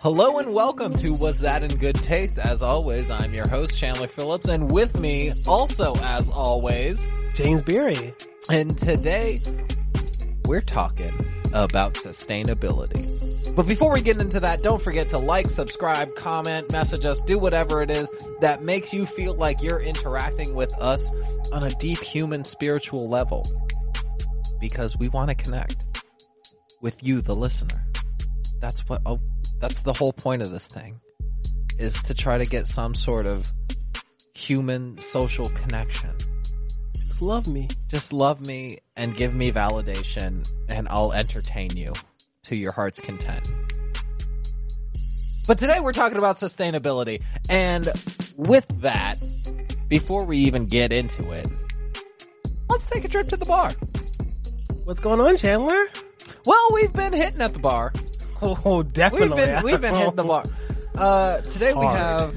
Hello and welcome to Was That in Good Taste? As always, I'm your host, Chandler Phillips, and with me, also as always, James Beery. and today we're talking about sustainability. But before we get into that, don't forget to like, subscribe, comment, message us, do whatever it is that makes you feel like you're interacting with us on a deep human spiritual level. Because we want to connect with you, the listener. That's what, oh, that's the whole point of this thing is to try to get some sort of human social connection. Just love me. Just love me and give me validation and I'll entertain you to your heart's content. But today we're talking about sustainability. And with that, before we even get into it, let's take a trip to the bar. What's going on, Chandler? Well, we've been hitting at the bar. Oh, definitely. We've been we've been hitting the bar. Uh, today we have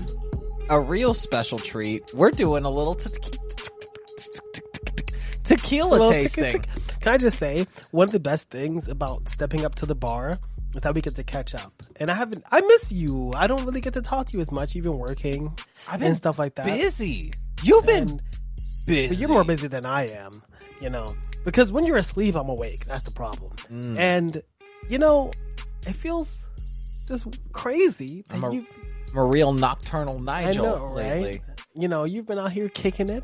a real special treat. We're doing a little te- tequila Well, tasting. tick- tick- Can I just say, one of the best things about stepping up to the bar is that we get to catch up. And I haven't, I miss you. I don't really get to talk to you as much, even working I've been and stuff like that. busy. You've been And- busy. but you're more busy than I am, you know, because when you're asleep, I'm awake. That's the problem. Mm. And, you know, it feels just crazy I'm a you I'm a real nocturnal Nigel know, right? You know, you've been out here kicking it,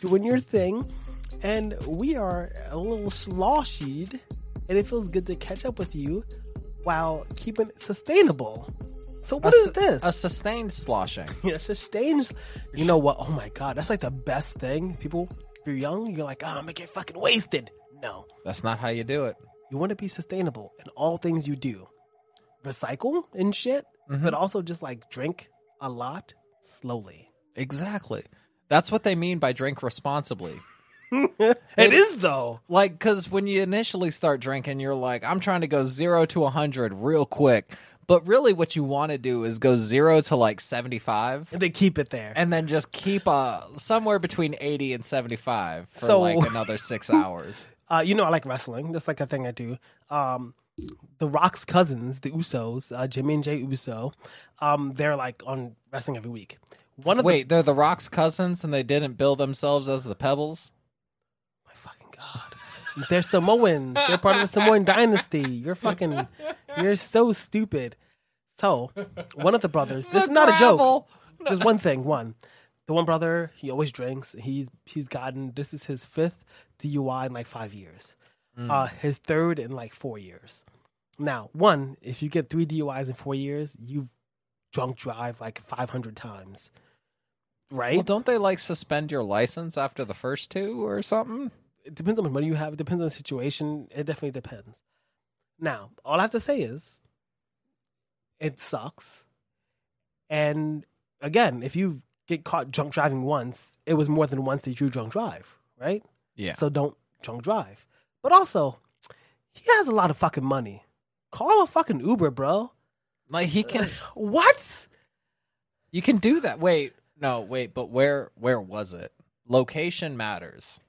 doing your thing, and we are a little sloshied, and it feels good to catch up with you while keeping it sustainable. So what a, is this? A sustained sloshing. yeah, sustained. You know what? Oh my god, that's like the best thing. People, if you're young, you're like, oh, I'm gonna get fucking wasted. No, That's not how you do it. you want to be sustainable in all things you do. Recycle and shit, Mhm. but also just like drink a lot slowly. Exactly. That's what they mean by drink responsibly. it is though. Like, because when you initially start drinking, you're like, I'm trying to go zero to 100 real quick. But really, what you want to do is go zero to like 75 and they keep it there. and then just keep uh, somewhere between 80 and 75 for So- like another six hours. Uh, you know, I like wrestling. That's like a thing I do. Um, the Rock's cousins, the Usos, uh, Jimmy and Jey Uso, um, they're like on wrestling every week. One of Wait, they're the Rock's cousins and they didn't bill themselves as the Pebbles? the my fucking god, they're Samoans. They're part of the Samoan dynasty. You're fucking, you're so stupid. So, one of the brothers. This is not a joke. There's one thing. One, the one brother he always drinks. He's he's gotten this is his fifth DUI in like five years. Uh, his third in like four years. Now, one, if you get three DUIs in four years, you've drunk drive like five hundred times, right? Well, don't they like suspend your license after the first two or something? it depends on how much money you have. It depends on the situation. It definitely depends. Now, all I have to say is, it sucks. And again, if you get caught drunk driving once, it was more than once that you drunk drive, right? Yeah. So don't drunk drive. But also, he has a lot of fucking money. Call a fucking Uber, bro. Like he can What? you can do that. Wait, no, wait, but where where was it? Location matters.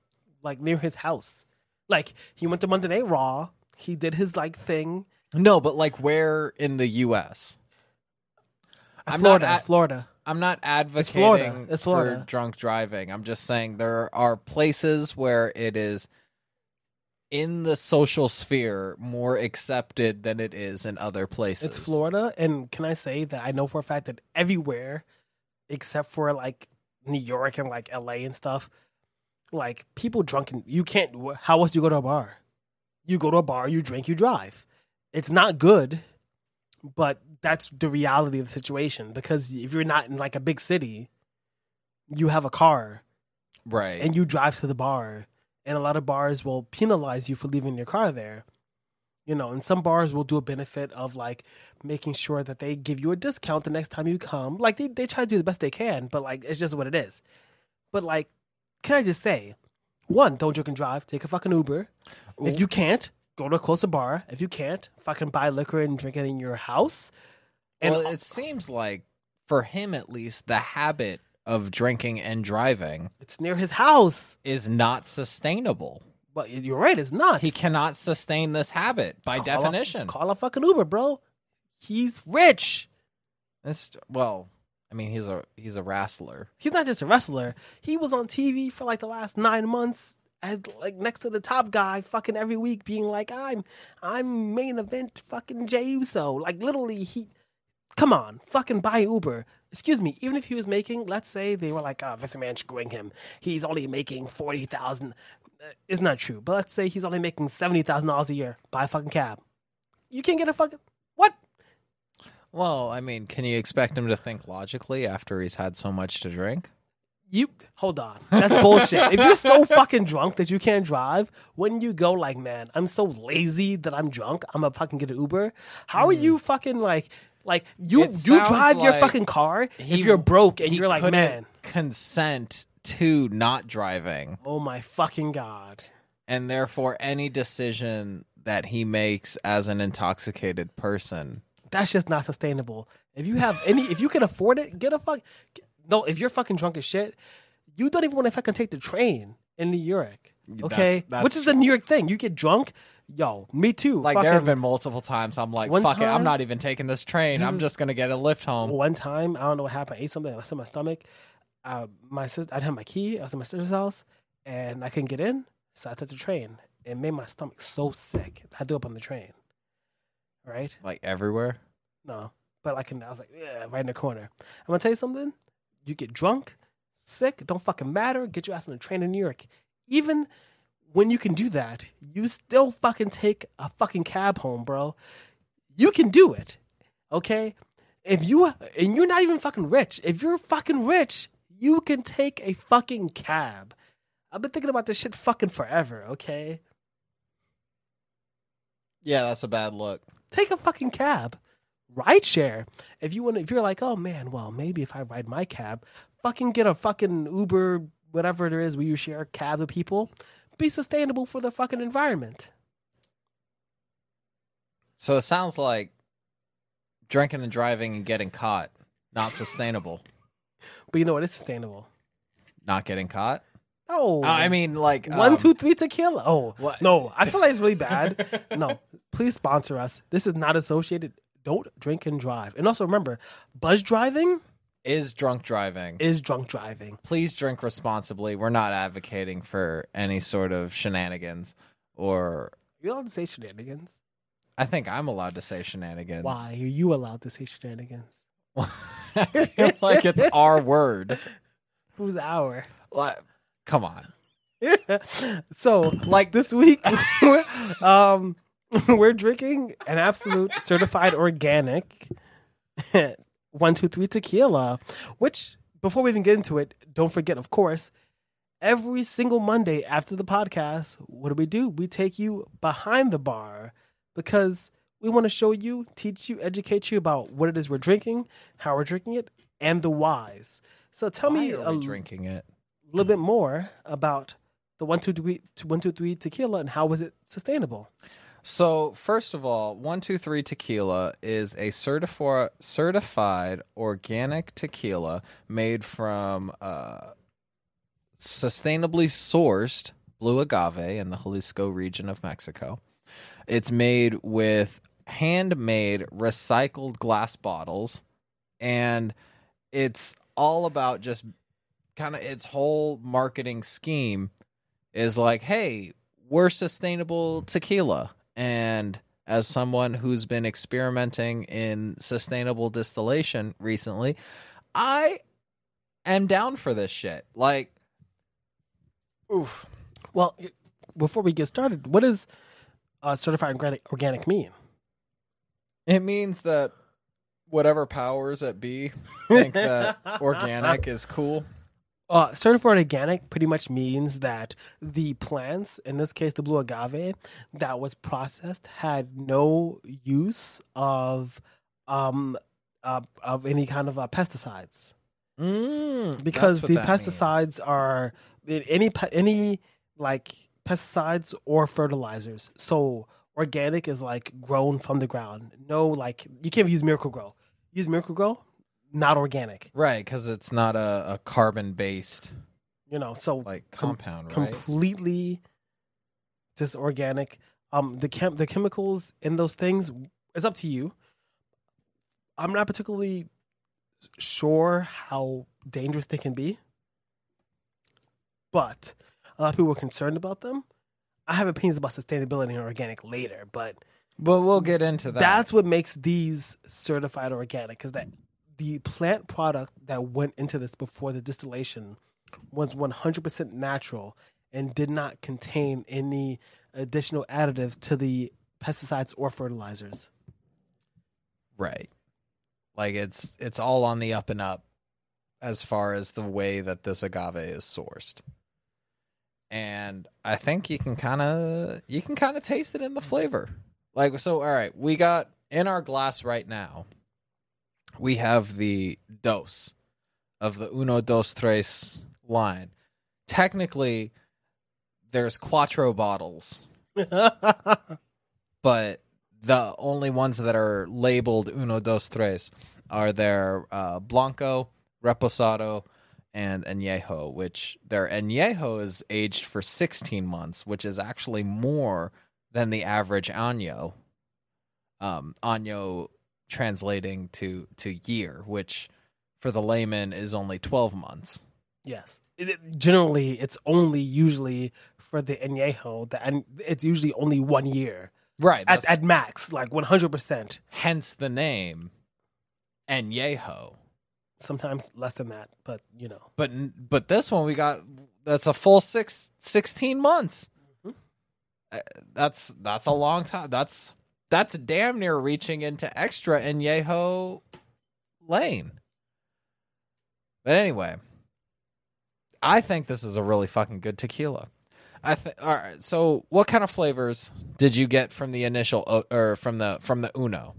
Like near his house. Like he went to Monday Night Raw. He did his like thing. No, but like where in the US? Uh, I'm Florida, not at- Florida. I'm not advocating Florida. It's for Florida. drunk driving. I'm just saying there are places where it is in the social sphere more accepted than it is in other places. It's Florida, and can I say that I know for a fact that everywhere, except for like New York and like LA and stuff, like people drunken. You can't. How else do you go to a bar? You go to a bar, you drink, you drive. It's not good, but that's the reality of the situation. Because if you're not in like a big city, you have a car Right. and you drive to the bar, and a lot of bars will penalize you for leaving your car there. You know, and some bars will do a benefit of like making sure that they give you a discount the next time you come. Like they, they try to do the best they can, but like it's just what it is. But like, can I just say, one, don't drink and drive. Take a fucking Uber. If you can't, go to a closer bar. If you can't, fucking buy liquor and drink it in your house. And well, it seems like for him at least the habit of drinking and driving it's near his house. is not sustainable. But you're right, it's not. He cannot sustain this habit by Call a- definition. call a fucking Uber, bro. He's rich. It's well, I mean, he's a he's a wrestler. He's not just a wrestler. He was on TV for like the last nine months as like next to the top guy, fucking every week, being like, "I'm, I'm main event, fucking Jey Uso." Like literally, he, come on, fucking buy Uber. Excuse me. Even if he was making, let's say they were like, "Ah, oh, Vince McMahon screwing him. He's only making forty thousand. Uh, It's not true, but let's say he's only making seventy thousand dollars a year. Buy a fucking cab. You can't get a fucking what? Well, I mean, can you expect him to think logically after he's had so much to drink? You hold on. That's bullshit. if you're so fucking drunk that you can't drive, wouldn't you go like, man, I'm so lazy that I'm drunk. I'm gonna fucking get an Uber. How are you fucking like, like you It you sounds drive your like fucking car he- if you're broke and he you're like, couldn't man, consent to not driving, oh my fucking god. and therefore any decision that he makes as an intoxicated person. That's just not sustainable. If you have any, if you can afford it, get a fuck. No, if you're fucking drunk as shit, you don't even want to fucking take the train in New York. Okay, That's- that's which is the New York thing. You get drunk, yo, me too. Like fucking, there have been multiple times I'm like, fuck it, I'm not even taking this train. This I'm just gonna get a lift home. One time, I don't know what happened. I ate something. I was in my stomach. Uh, my sister, I didn't have my key. I was in my sister's house, and I couldn't get in. So I took the train. It made my stomach so sick. I threw up on the train. Right? Like everywhere. No, but like in, I was like, yeah, right in the corner. I'm gonna tell you something. You get drunk, sick, don't fucking matter. Get your ass on the train in New York. Even when you can do that, you still fucking take a fucking cab home, bro. You can do it, okay? If you and you're not even fucking rich. If you're fucking rich, you can take a fucking cab. I've been thinking about this shit fucking forever, okay? Yeah, that's a bad look. take a fucking cab. Ride share. If you want if you're like, oh man, well, maybe if I ride my cab, fucking get a fucking Uber, whatever it is where you share cabs with people. Be sustainable for the fucking environment. So it sounds like drinking and driving and getting caught not sustainable. But you know what is sustainable? Not getting caught. Oh, Uh, I mean, like one, um, two, three tequila. Oh, what- no, I feel like it's really bad. no, please sponsor us. This is not associated. Don't drink and drive. And also remember, buzz driving is drunk driving. is drunk driving. Please drink responsibly. We're not advocating for any sort of shenanigans, or You're allowed to say shenanigans. I think I'm allowed to say shenanigans. Why are you allowed to say shenanigans? I feel like it's our word. Who's our? Like, come on. so Like this week um we're drinking an absolute certified organic one two three tequila which before we even get into it don't forget of course every single monday after the podcast what do we do we take you behind the bar because we want to show you teach you educate you about what it is we're drinking how we're drinking it and the whys so tell why me a drinking it? a little bit more about the one two three one two three tequila and how was it sustainable? So, first of all, 123 Tequila is a certifi- certified organic tequila made from uh, sustainably sourced blue agave in the Jalisco region of Mexico. It's made with handmade recycled glass bottles, and it's all about just kind of its whole marketing scheme is like, hey, we're sustainable tequila. And as someone who's been experimenting in sustainable distillation recently, I am down for this shit. Like, oof. Well, before we get started, what does uh, certified organic, mean? It means that whatever powers at be think that organic is cool. Uh, certified organic pretty much means that the plants, in this case the blue agave, that was processed had no use of um uh, of any kind of uh, pesticides. Mm, because the that means. pesticides are any any like pesticides or fertilizers. So organic is like grown from the ground. No, like you can't use Miracle Grow. Use Miracle Grow, not organic. Right, because it's not a, a carbon based You know, so like Com- compound, right? completely just organic. Um, the chem the chemicals in those things it's up to you. I'm not particularly sure how dangerous they can be, but a lot of people are concerned about them. I have opinions about sustainability and organic later, but But we'll get into that. that's what makes these certified organic is that the plant product that went into this before the distillation was 100% natural and did not contain any additional additives to the pesticides or fertilizers. right. Like it's it's all on the up and up as far as the way that this agave is sourced. And I think you can kind of you can kind of taste it in the flavor. Like so all right, we got in our glass right now. We have the dose of the Uno Dos Tres line. Technically there's quattro bottles but the only ones that are labeled uno dos tres are their uh, blanco reposado and añejo which their añejo is aged for 16 months which is actually more than the average año um año translating to to year which for the layman is only 12 months yes. It- generally, it's only usually for the añejo, that, and it's usually only one year right at, at max, like 100%. hence the name añejo Sometimes less than that, but you know. But but this one we got that's a full six, 16 months. Mhm. Uh, That's that's a long time. That's that's damn near reaching into extra añejo Lane. But anyway, I think this is a really fucking good tequila. I think. All right. So, what kind of flavors did you get from the initial or from the from the Uno?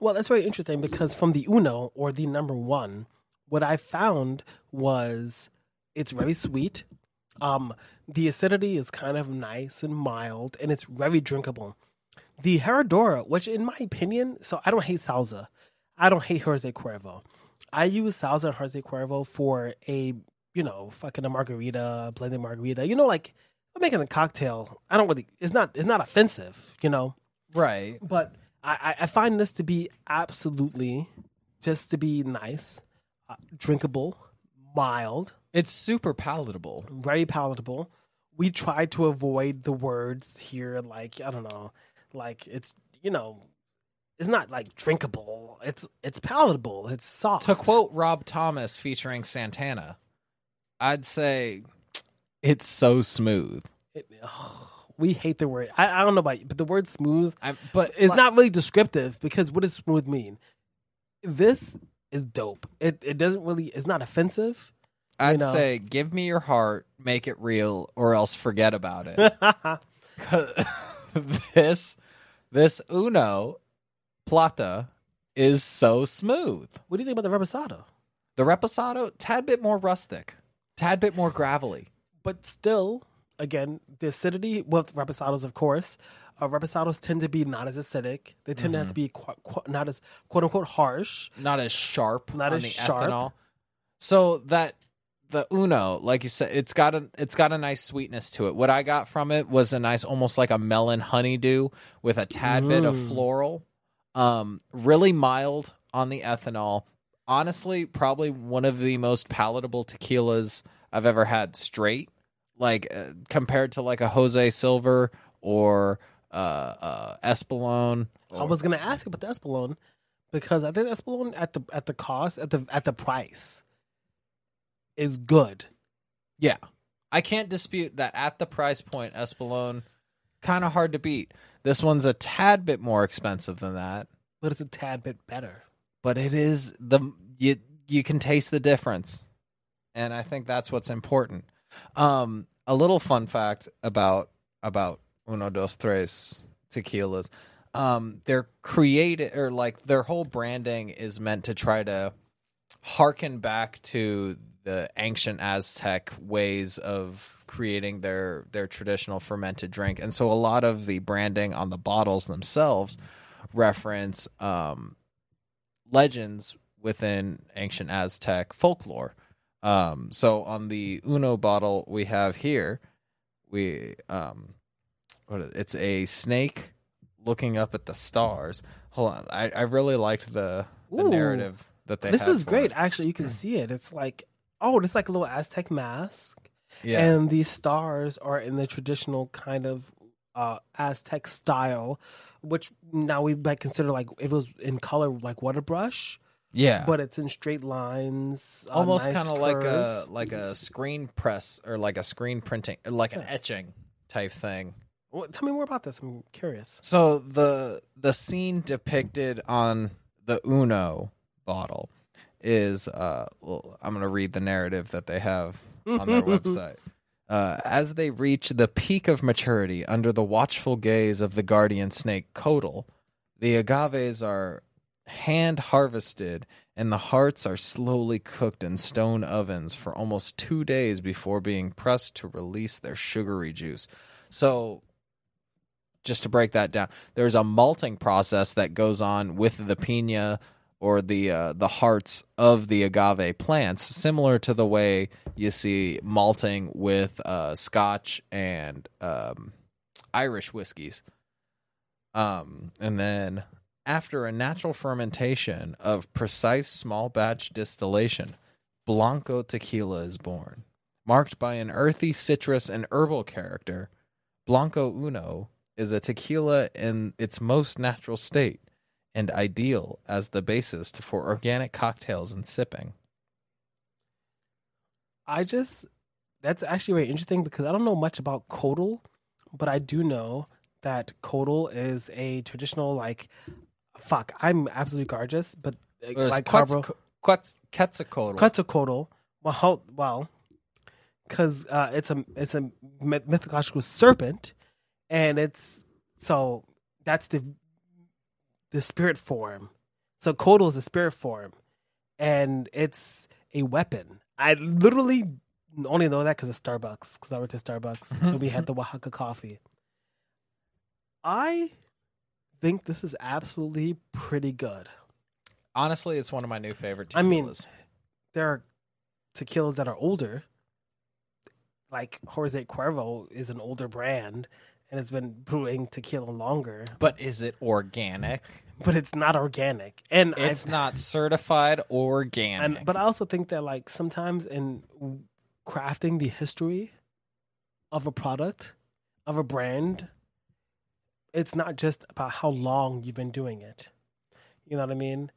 Well, that's very interesting because from the Uno or the number one, what I found was it's very sweet. Um, the acidity is kind of nice and mild, and it's very drinkable. The Herradura, which in my opinion, so I don't hate Sauza, I don't hate Jose Cuervo. I use Sauza and Jose Cuervo for a you know fucking a margarita, blended margarita. You know, like I'm making a cocktail. I don't really. It's not. It's not offensive. You know Right. but I, I- I find this to be absolutely just to be nice, uh, drinkable, mild, It's super palatable. very palatable. We try to avoid the words here, like I don't know, like it's you know, it's not like drinkable. It's it's palatable. It's soft. To quote Rob Thomas featuring Santana, I'd say it's so smooth. It- ugh, we hate the word. I, I don't know about you, but the word smooth I, but it's like- not really descriptive because what does smooth mean? This is dope. It it doesn't really. It's not offensive. I'd know. say give me your heart, make it real, or else forget about it. this this Uno Plata is so smooth. What do you think about the reposado? The Reposado, tad bit more rustic, tad bit more gravelly. But still, again, the acidity with reposados, of course, uh, reposados tend to be not as acidic. They tend to have to be qu- qu- not as quote unquote harsh. Not as sharp. Not as the sharp. Ethanol. So that the Uno, like you said, it's got a it's got a nice sweetness to it. What I got from it was a nice, almost like a melon honeydew with a tad bit of Mm. floral. Um, really mild on the ethanol. Honestly, probably one of the most palatable tequilas I've ever had straight. Like uh, compared to like a Jose Silver or uh, uh, Espolón. I was gonna ask about the Espolón because I think Espolón at the at the cost at the at the price is good. Yeah. I can't dispute that at the price point, Espolón, kind of hard to beat. This one's a tad bit more expensive than that, but it's a tad bit better. but it is the you you can taste the difference, and I think that's what's important. Um, a little fun fact about about Uno Dos Tres tequilas. Um, they're created or like their whole branding is meant to try to harken back to the ancient Aztec ways of creating their their traditional fermented drink, and so a lot of the branding on the bottles themselves reference um, legends within ancient Aztec folklore. Um, so on the Uno bottle we have here, we um, what is, it's a snake looking up at the stars. Hold on, I, I really liked the, the narrative that they. this is great. it. Actually, you can see it. It's like oh, it's like a little Aztec mask, Yeah, and these stars are in the traditional kind of uh, Aztec style, which now we might consider like if it was in color like water brush, yeah, but it's in straight lines, uh, almost nice kind of like a like a screen press or like a screen printing, like an etching type thing. Well, tell me more about this. I'm curious. So the the scene depicted on the Uno bottle is uh well, I'm going to read the narrative that they have on their website. Uh, as they reach the peak of maturity under the watchful gaze of the guardian snake Coatl, the agaves are hand harvested and the hearts are slowly cooked in stone ovens for almost two days before being pressed to release their sugary juice. So, just to break that down, there's a malting process that goes on with the pina or the uh, the hearts of the agave plants, similar to the way you see malting with uh, Scotch and um, Irish whiskeys. Um, and then after a natural fermentation of precise small batch distillation, Blanco tequila is born. Marked by an earthy citrus and herbal character, Blanco Uno is a tequila in its most natural state and ideal as the basis for organic cocktails and sipping. I just that's actually very interesting because I don't know much about Coatl, but I do know that Coatl is a traditional like fuck. I'm absolutely gorgeous, but uh, There's like Quetz- Carbro, Quetz- Quetzalcoatl. Quetzalcoatl. Well, well, because uh, it's a it's a myth- mythological serpent, and it's so that's the the spirit form. So Coatl is a spirit form, and it's a weapon. I literally only know that because of Starbucks. Because I went to Starbucks mm-hmm, and we had mm-hmm. the Oaxaca coffee. I think this is absolutely pretty good. Honestly, it's one of my new favorite tequilas. I mean, there are tequilas that are older. Like Jose Cuervo is an older brand and it's been brewing tequila longer, but is it organic? but it's not organic. And It's I've- not certified organic. and but I also think that like sometimes in crafting the history of a product, of a brand, it's not just about how long you've been doing it. You know what I mean?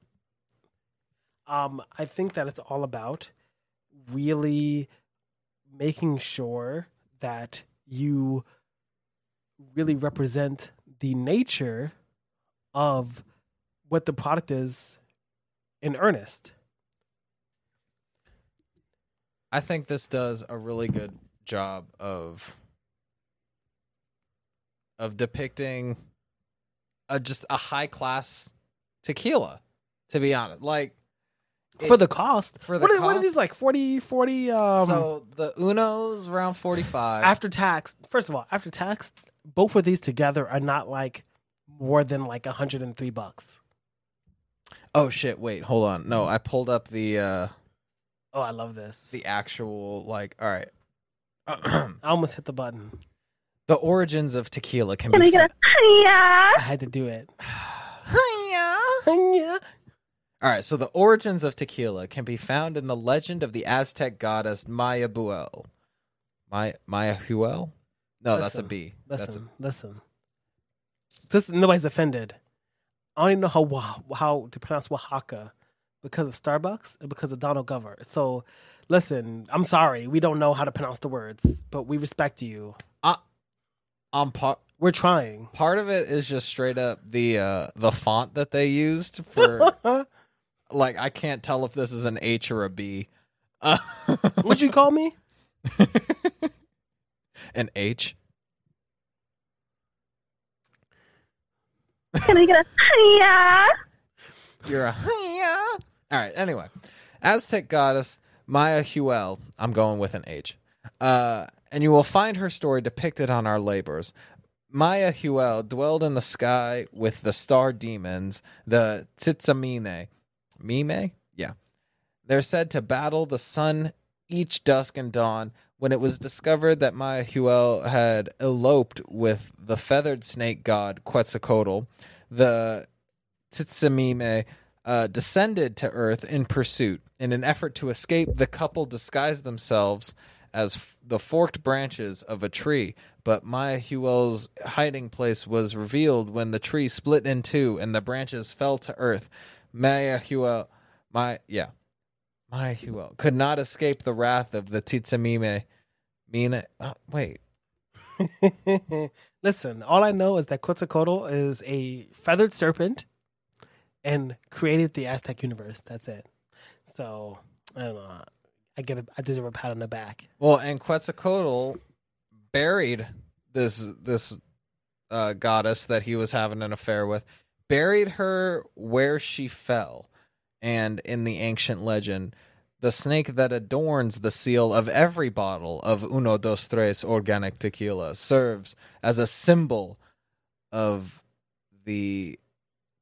Um, I think that it's all about really making sure that you really represent the nature of what the product is in earnest. I think this does a really good job of of depicting a just a high class tequila. To be honest, like for the cost. for the what, are, what are these like 40 40 um so the Uno's around forty five. after tax. First of all, after tax, both of these together are not like more than like 103 bucks. oh shit! Wait, hold on. No, I pulled up the uh Oh, I love this. the actual like. All right. I almost hit the button. the origins of tequila can Can be. we get a yeah? I had to do it. fa- yeah. All right, so the origins of tequila can be found in the legend of the Aztec goddess Maya Buel. Maya No, that's a B. Listen, Listen, That's a, listen. Just nobody's offended. I don't even know how how to pronounce Oaxaca because of Starbucks and because of Donald Glover. So, listen, I'm sorry, we don't know how to pronounce the words, but we respect you. um, part We're trying. part of it is just straight up the uh the font that they used for like I can't tell if this is an H or a B. Uh, What'd you call me? an H? Can we get a yeah? You're a yeah. All right. Anyway, Aztec goddess Maya Huel. I'm going with an H. Uh, and you will find her story depicted on our labors. Maya Huel dwelled in the sky with the star demons, the Tzitsamine. Mime? Yeah. They're said to battle the sun each dusk and dawn when it was discovered that Mayahuel had eloped with the feathered snake god Quetzalcoatl, the Titsamime uh, descended to Earth in pursuit. In an effort to escape, the couple disguised themselves as f- the forked branches of a tree. But Mayahuel's hiding place was revealed when the tree split in two and the branches fell to Earth. Mayahuel, my yeah, Mayahuel could not escape the wrath of the Titsamime. Mina, uh, wait, Listen, all I know is that Quetzalcoatl is a feathered serpent and created the Aztec universe. That's it. So I don't know. I get a, I deserve a pat on the back. Well, and Quetzalcoatl buried this this uh, goddess that he was having an affair with, buried her where she fell, and in the ancient legend, the snake that adorns the seal of every bottle of Uno Dos Tres organic tequila serves as a symbol of the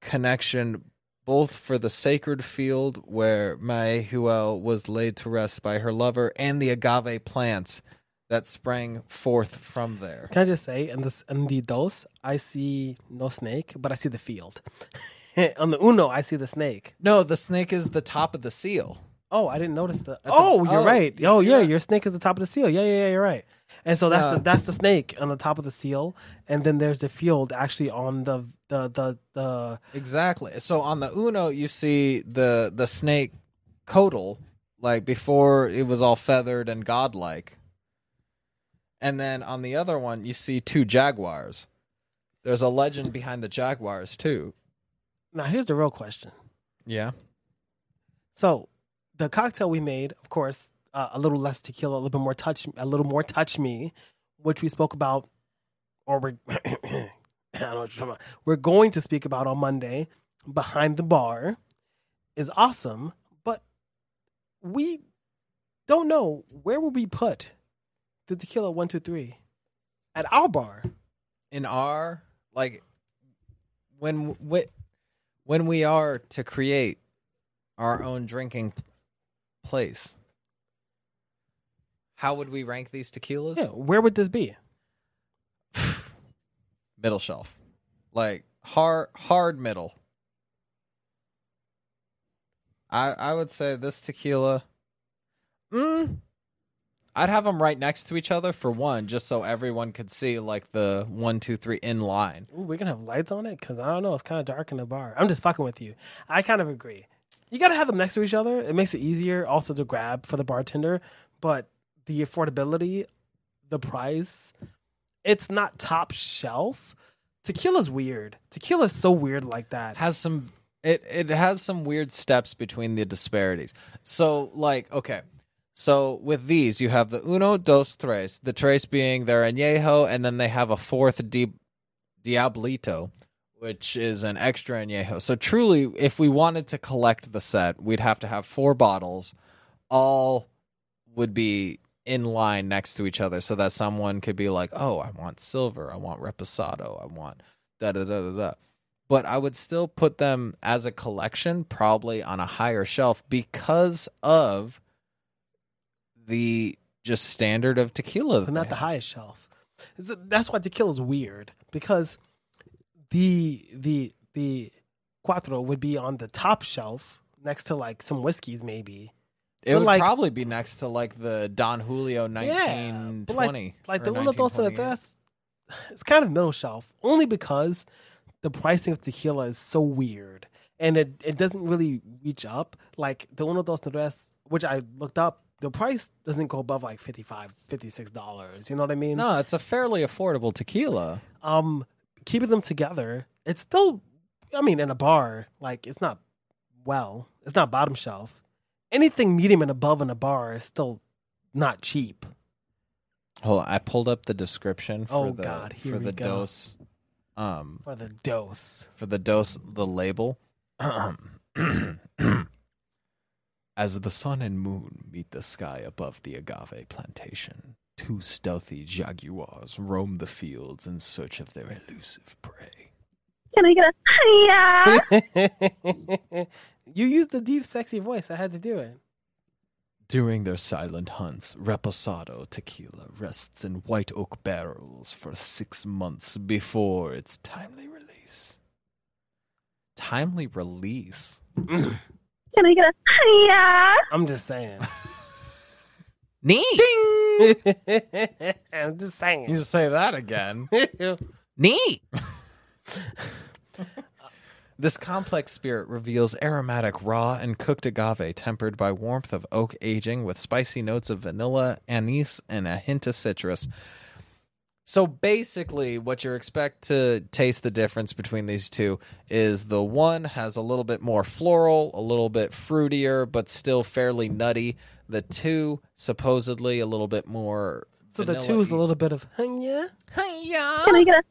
connection both for the sacred field where Mayahuel was laid to rest by her lover and the agave plants that sprang forth from there. Can I just say, in this in the dos, I see no snake, but I see the field. on the Uno, I see the snake. No, the snake is the top of the seal. Oh, I didn't notice the. oh, you're oh, right. you Oh, see yeah, that? your snake is the top of the seal. Yeah, yeah, yeah. You're right. And so that's Yeah. the that's the snake on the top of the seal, and then there's the field actually on the the the the. Exactly. So on the Uno, you see the the snake Coatl, like before it was all feathered and godlike. And then on the other one, you see two jaguars. There's a legend behind the jaguars too. Now here's the real question. Yeah. So the cocktail we made, of course, uh, a little less tequila, a little bit more touch, a little more touch me, which we spoke about, or we're I don't know what you're talking about. We're going to speak about on Monday. Behind the bar is awesome, but we don't know where would we put the tequila one two three at our bar. in our like when when when we are to create our own drinking place how would we rank these tequilas? Yeah, where would this be? middle shelf. Like hard hard middle. I i would say this tequila mm, i'd have them right next to each other for one just so everyone could see like the one two three in line Ooh, we're gonna have lights on it because I don't know. It's kind of dark in the bar. I'm just fucking with you. I kind of agree. You gotta have them next to each other. It makes it easier also to grab for the bartender. But the affordability, the price, it's not top shelf. Tequila's weird. Tequila's so weird like that. has some it it has some weird steps between the disparities. So like okay. So with these you have the uno dos tres, the tres being their añejo and then they have a fourth di- diablito which is an extra añejo. So truly if we wanted to collect the set, we'd have to have four bottles all would be in line next to each other so that someone could be like, "Oh, I want silver, I want reposado, I want da da da da da." But I would still put them as a collection probably on a higher shelf because of the just standard of tequila. but not the highest shelf. It's- That's why tequila is weird because the the the cuatro would be on the top shelf next to like some whiskeys maybe. It but would like- probably be next to like the Don Julio nineteen but like, twenty. like the uno dos de tres, it's kind of middle shelf only because the pricing of tequila is so weird and it, it doesn't really reach up like the uno dos tres, which I looked up. The price doesn't go above like 55 56 dollars. You know what I mean? No, it's a fairly affordable tequila. um keeping them together it's still i mean in a bar like it's not well it's not bottom shelf anything medium and above in a bar is still not cheap Hold on, I pulled up the description for Oh, the God, here for the go. dose. Um, for the dose for the dose, the label. As the sun and moon meet the sky above the agave plantation, two stealthy jaguars roam the fields in search of their elusive prey. Can I get a yeah? you used the deep sexy voice i had to do it During their silent hunts, Reposado tequila rests in white oak barrels for six months before its timely release. Timely release? Can I get a yeah? I'm just saying. Neat! I'm just saying. You say that again. Neat. this complex spirit reveals aromatic raw and cooked agave tempered by warmth of oak aging with spicy notes of vanilla, anise, and a hint of citrus. So basically, what you expect to taste the difference between these two is the one has a little bit more floral, a little bit fruitier, but still fairly nutty. The two, supposedly, a little bit more. so the two is a little bit of yeah. Hiya. Can I get a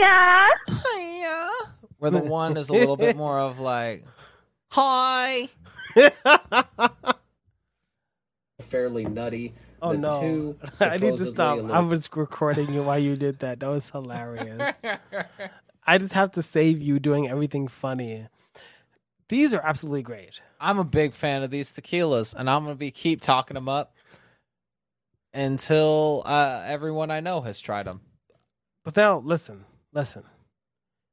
yeah? Hiya. Where the one is a little bit more of like, hi. Fairly nutty. Oh no! I need to stop. I was recording you while you did that. That was hilarious. I just have to save you doing everything funny. These are absolutely great. I'm a big fan of these tequilas, and I'm gonna be keep talking them up until uh, everyone I know has tried them. But now, listen, listen.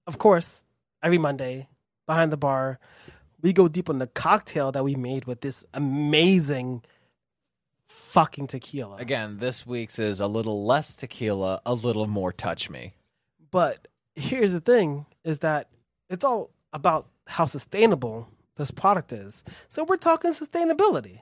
Of course, every Monday behind the bar, we go deep on the cocktail that we made with this amazing fucking tequila. Again, this week's is a little less tequila, a little more touch me. But here's the thing: is that it's all about how sustainable this product is. So we're talking sustainability.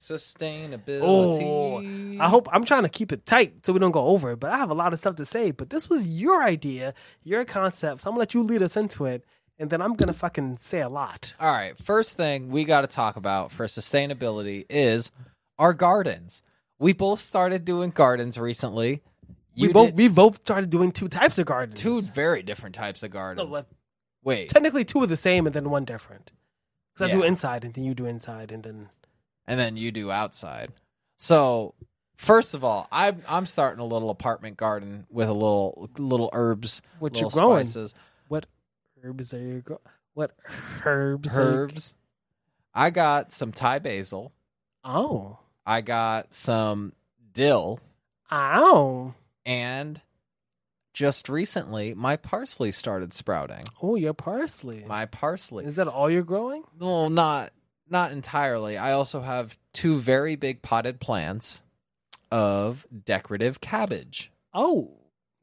Sustainability. Oh, I hope I'm trying to keep it tight so we don't go over it, but I have a lot of stuff to say. But this was your idea, your concept. So I'm gonna let you lead us into it, and then I'm gonna fucking say a lot. All right, first thing we got to talk about for sustainability is our gardens. We both started doing gardens recently. we both did we both started doing two types of gardens. two very different types of No, gardens. like, Wait, technically two are the same and then one different. Because I do inside and then you do inside and then and then you do outside. So, first of all, I'm I'm starting a little apartment garden with a little little herbs, What little you growing? spices, what herbs are you grow? What herbs? are you- herbs. I got some Thai basil. Oh, I got some dill, ow! and just recently, my parsley started sprouting. Oh, your parsley. My parsley. Is that all you're growing? Well, not not entirely. I also have two very big potted plants of decorative cabbage. Oh,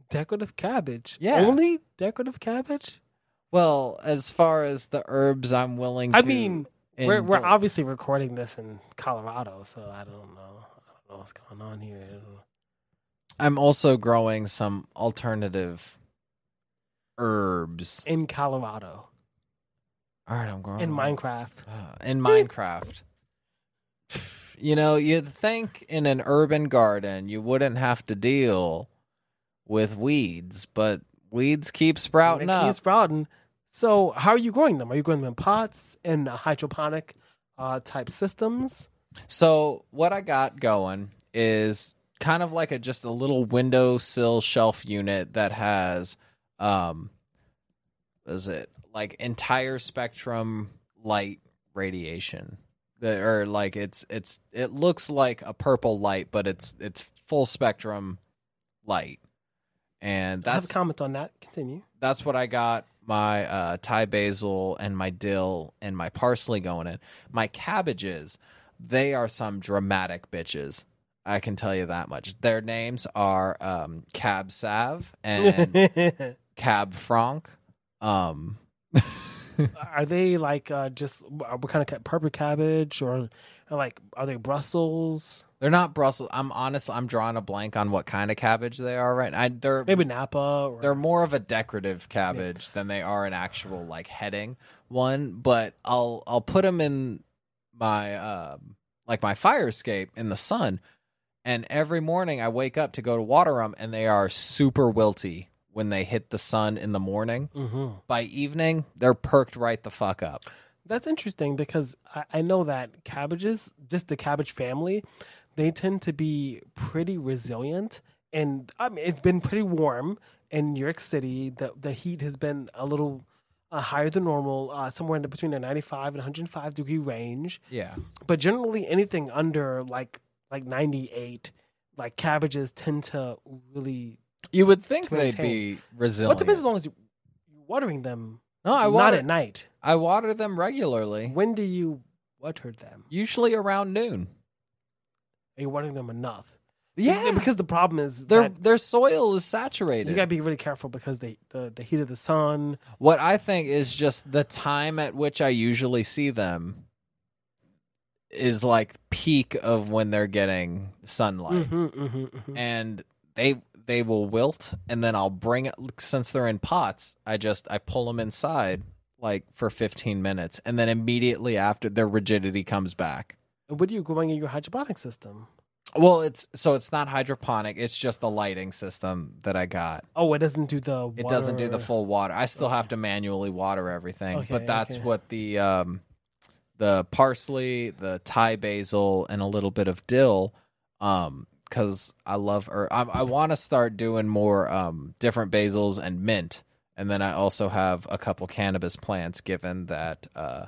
decorative cabbage. Yeah. Only decorative cabbage? Well, as far as the herbs I'm willing to I mean, we're we're obviously recording this in Colorado, so I don't know. I don't know what's going on here. I don't know. I'm also growing some alternative herbs. In Colorado, All right, I'm growing in Minecraft. Uh, in Minecraft. You know, you'd think in an urban garden you wouldn't have to deal with weeds, but weeds keep sprouting They keep up. sprouting. So, how are you growing them? Are you growing them in pots in hydroponic uh, type systems? So what I got going is kind of like a just a little windowsill shelf unit that has um what is it like entire spectrum light radiation or like it's it's it looks like a purple light but it's it's full spectrum light and I have a comment on that. Continue. that's what I got my uh, Thai basil and my dill and my parsley going in. My cabbages, they are some dramatic bitches. I can tell you that much. Their names are um, Cab Sav and Cab Franc. Um, are they like uh, just uh, what kind of purple cabbage or like are they Brussels? They're not Brussels. I'm honest. I'm drawing a blank on what kind of cabbage they are right. I, they're Maybe Napa or They're more of a decorative cabbage than they are an actual like heading one. But I'll I'll put them in my um like my fire escape in the sun, and every morning I wake up to go to water them, and they are super wilty when they hit the sun in the morning. hmm By evening, they're perked right the fuck up. That's interesting because I, I know that cabbages, just the cabbage family, they tend to be pretty resilient. And I mean, it's been pretty warm in New York City. The the heat has been a little uh, higher than normal, uh, somewhere in the, between the 95 and 105 degree range. Yeah. But generally, anything under like like 98, like cabbages tend to really. You would think they'd be resilient. It depends as long as you, you're watering them. no, I water, not at night. I water them regularly. When do you water them? Usually around noon. Are you watering them enough? Yeah. Because the problem is Their that their soil is saturated. you gotta be really careful because they the, the heat of the sun. What I think is just the time at which I usually see them is like peak of when they're getting sunlight. Mhm, mhm, mhm. And they they will wilt and then I'll bring it since they're in pots, I just I pull them inside like for 15 minutes and then immediately after their rigidity comes back. What are you growing in your hydroponic system? Well, it's so it's not hydroponic, it's just the lighting system that I got. Oh, it doesn't do the. It doesn't do the full water. I still have to manually water everything, Okay, but that's okay. what the um, the parsley, the Thai basil, and a little bit of dill, um, because I love or I, I want to start doing more um different basils and mint, and then I also have a couple cannabis plants. Given that uh,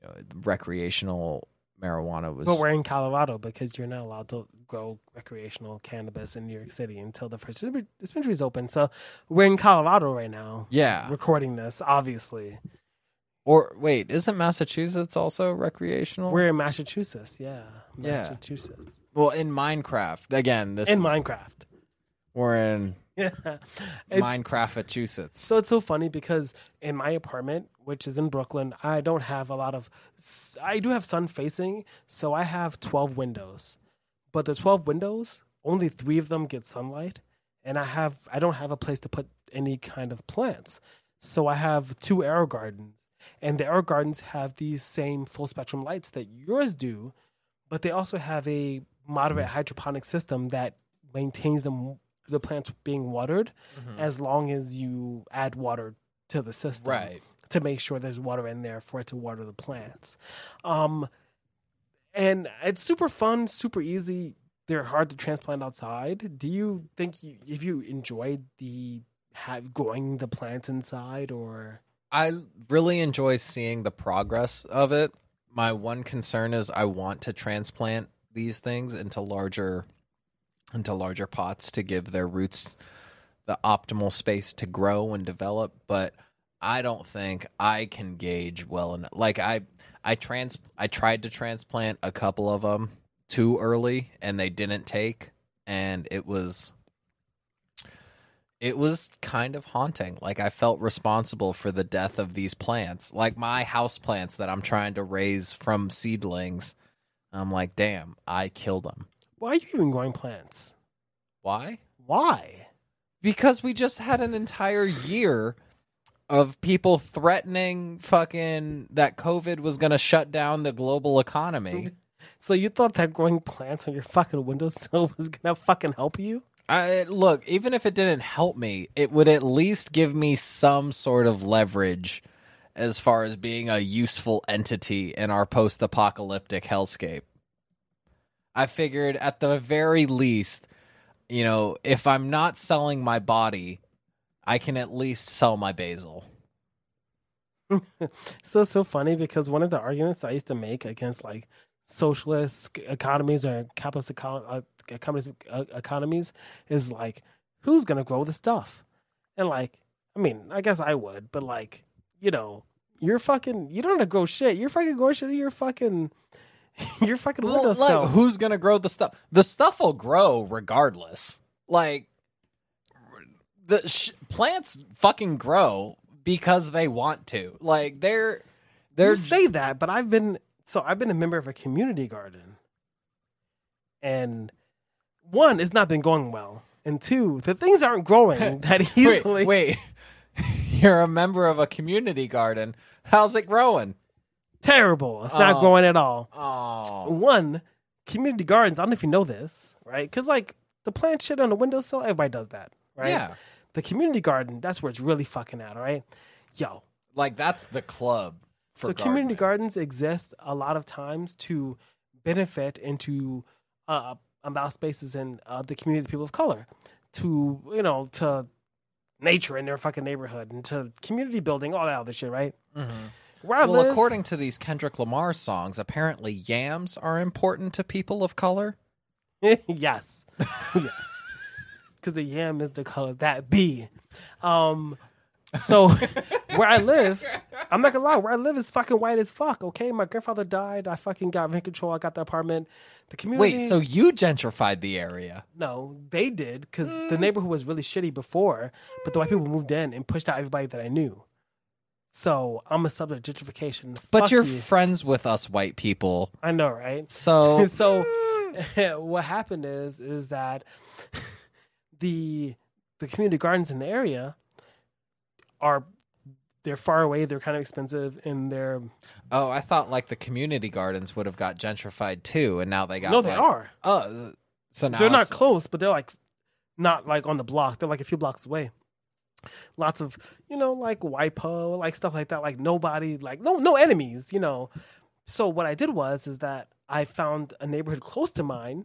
you know, recreational marijuana was But we're in Colorado because you're not allowed to grow recreational cannabis in New York City until the first dispensary is open. So we're in Colorado right now, yeah. recording this. Obviously, Or wait, isn't Massachusetts also recreational? we're in Massachusetts. Yeah, Yeah. Massachusetts Well, in Minecraft again. This in is- Minecraft. We're in Yeah, Minecraft, Massachusetts. So it's so funny because in my apartment, which is in Brooklyn, I don't have a lot of. I do have sun facing, so I have twelve windows, but the twelve windows, only three of them get sunlight, and I have I don't have a place to put any kind of plants, so I have two air gardens, and the air gardens have these same full spectrum lights that yours do, but they also have a moderate hydroponic system that maintains them the plants being watered mm-hmm. as long as you add water to the system Right. To make sure there's water in there for it to water the plants. Um and it's super fun super easy. They're hard to transplant outside. Do you think you, if you enjoyed the have growing the plants inside or? I really enjoy seeing the progress of it. My one concern is I want to transplant these things into larger into larger pots to give their roots the optimal space to grow and develop, but I don't think I can gauge well enough. Like I I trans I tried to transplant a couple of them too early and they didn't take and it was it was kind of haunting. Like I felt responsible for the death of these plants. Like my house plants that I'm trying to raise from seedlings. I'm like, damn, I killed them. why are you even growing plants Why? why Because we just had an entire year of people threatening fucking that COVID was going to shut down the global economy. so you thought that growing plants on your fucking windowsill was gonna fucking help you I, look, even if it didn't help me, it would at least give me some sort of leverage as far as being a useful entity in our post apocalyptic hellscape. I figured at the very least, you know, if I'm not selling my body, I can at least sell my basil. so it's so funny because one of the arguments I used to make against like socialist economies or capitalist eco- uh, economies, uh, economies is like, who's gonna grow the stuff? And like, I mean, I guess I would, but like, you know, you're fucking, you don't have to grow shit. You're fucking growing shit. in Your fucking, your fucking Well, windowsill. like, who's gonna grow the stuff? The stuff will grow regardless. Like the sh- plants fucking grow because they want to. Like they're they're you say that, but I've been so I've been a member of a community garden, and one, it's not been going well, and two, the things aren't growing that easily. wait, wait. You're a member of a community garden. How's it growing? Terrible. It's not Oh. growing at all. Oh, One, community gardens. I don't know if you know this, right? Because like the plant shit on the windowsill, everybody does that, right? yeah. The community garden, that's where it's really fucking at, all right? Yo, Like that's the club. For so community gardens exist a lot of times to benefit and to uh, allow spaces in uh, the communities of people of color to you know to nature in their fucking neighborhood, into community building, all that other shit, right? Mhm. Where I Well, live, according to these Kendrick Lamar songs, apparently yams are important to people of color. yes, because the yam is the color that be. Um, so where I live, I'm not gonna lie, where I live is fucking white as fuck. Okay, my grandfather died. I fucking got rent control. I got the apartment. The community. Wait, so you gentrified the area? no, they did because the neighborhood was really shitty before, but the white people moved in and pushed out everybody that I knew. So I'm a subject of gentrification. But Fuck you're you. friends with us white people. I know, right? So so what happened is is that the the community gardens in the area are they're far away they're kind of expensive and they're Oh, I thought like the community gardens would have got gentrified too, and now they got no they like- are. Oh, uh, so now they're not close but they're like not like on the block. They're like a few blocks away. Lots of you know like wipo like stuff like that. Like nobody like no no enemies you know. So what i did was is that i found a neighborhood close to mine